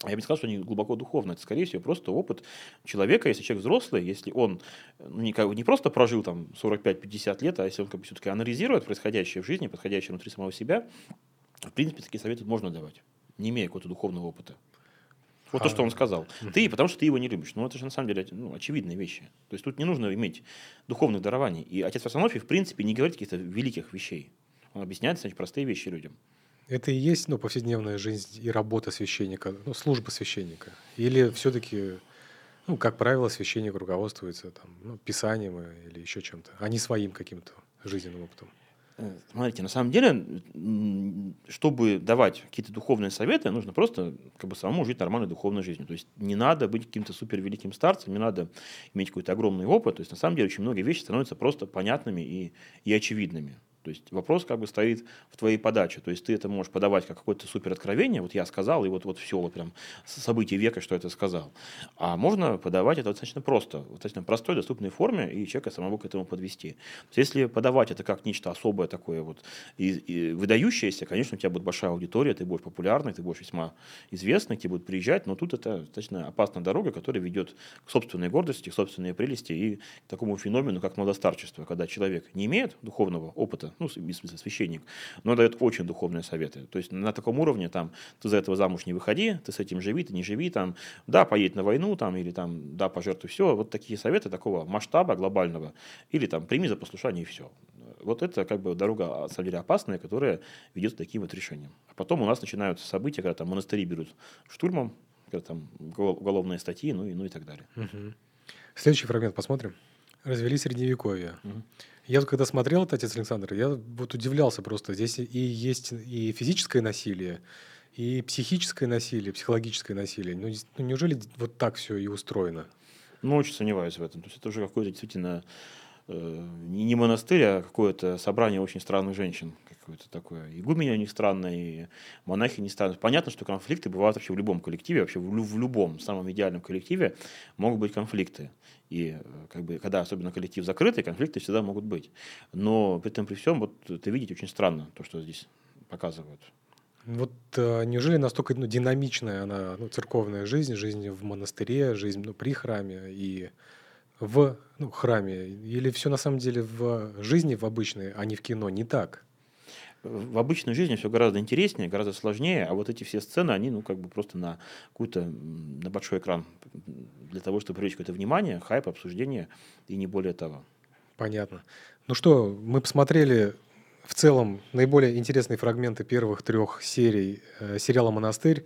я бы не сказал, что они глубоко духовны. Это, скорее всего, просто опыт человека, если человек взрослый, если он ну, не, как не просто прожил там 45-50 лет, а если он как бы все-таки анализирует происходящее в жизни, происходящее внутри самого себя, в принципе, такие советы можно давать, не имея какого-то духовного опыта. Вот то,
А,
что он сказал. Ты, потому что ты его не любишь. Ну, это же на самом деле ну, очевидные вещи. То есть тут не нужно иметь духовных дарований. И отец Варсонофий, в принципе, не говорит каких-то великих вещей. Он объясняет, значит, простые вещи людям.
Это и есть ну, повседневная жизнь и работа священника, ну, служба священника? Или все-таки, ну, как правило, священник руководствуется там, ну, писанием или еще чем-то, а не своим каким-то жизненным опытом?
Э, Смотрите, на самом деле, чтобы давать какие-то духовные советы, нужно просто как бы самому жить нормальной духовной жизнью. То есть не надо быть каким-то супер великим старцем, не надо иметь какой-то огромный опыт. То есть на самом деле очень многие вещи становятся просто понятными и, и очевидными. То есть вопрос как бы стоит в твоей подаче. То есть ты это можешь подавать как какое-то супер откровение. Вот я сказал, и вот, вот все, вот прям событие века, что это сказал. А можно подавать это достаточно просто, в достаточно простой, доступной форме, и человека самого к этому подвести. То есть если подавать это как нечто особое такое вот и, и выдающееся, конечно, у тебя будет большая аудитория, ты будешь популярный, ты будешь весьма известный, тебе будут приезжать, но тут это достаточно опасная дорога, которая ведет к собственной гордости, к собственной прелести и к такому феномену, как младостарчество, когда человек не имеет духовного опыта, ну, в смысле священник, но дает очень духовные советы. То есть на таком уровне там ты за этого замуж не выходи, ты с этим живи, ты не живи, там, да, поедь на войну, там, или там, да, пожертвуй все. Вот такие советы такого масштаба глобального. Или там, прими за послушание и все. Вот это как бы дорога, на самом деле, опасная, которая ведет к таким вот решениям. А потом у нас начинаются события, когда там монастыри берут штурмом, когда там угол- уголовные статьи, ну и, ну и так далее.
Мгм. Следующий фрагмент посмотрим. Развели средневековье.
Мгм.
Я вот когда смотрел это, отец Александр, я вот удивлялся просто. Здесь и есть и физическое насилие, и психическое насилие, психологическое насилие. Ну, ну, неужели вот так все и устроено?
Ну, очень сомневаюсь в этом. То есть это уже какое-то действительно э, не монастырь, а какое-то собрание очень странных женщин. Какое-то такое. Игуменя у них странная, и монахи не странные. Понятно, что конфликты бывают вообще в любом коллективе, вообще в, в любом самом идеальном коллективе могут быть конфликты. И э, как бы, когда особенно коллектив закрытый, конфликты всегда могут быть. Но при этом при всем, вот это видеть очень странно, то, что здесь показывают.
Вот э, неужели настолько ну, динамичная она, ну, церковная жизнь, жизнь в монастыре, жизнь ну, при храме и в ну, храме? Или все на самом деле в жизни в обычной, а не в кино не так?
В обычной жизни все гораздо интереснее, гораздо сложнее, а вот эти все сцены, они, ну, как бы просто на какой-то, на большой экран для того, чтобы привлечь какое-то внимание, хайп, обсуждение и не более того.
Понятно. Ну что, мы посмотрели в целом наиболее интересные фрагменты первых трех серий э, сериала «Монастырь».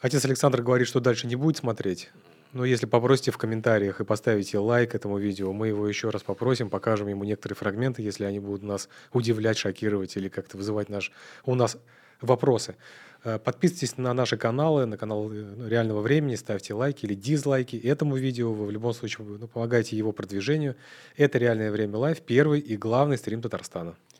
Отец Александр говорит, что дальше не будет смотреть. Но если попросите в комментариях и поставите лайк этому видео, мы его еще раз попросим, покажем ему некоторые фрагменты, если они будут нас удивлять, шокировать или как-то вызывать наш, у нас вопросы. Э, подписывайтесь на наши каналы, на канал э, реального времени, ставьте лайки или дизлайки этому видео. Вы в любом случае ну, помогаете его продвижению. Это «Реальное время live», первый и главный стрим Татарстана.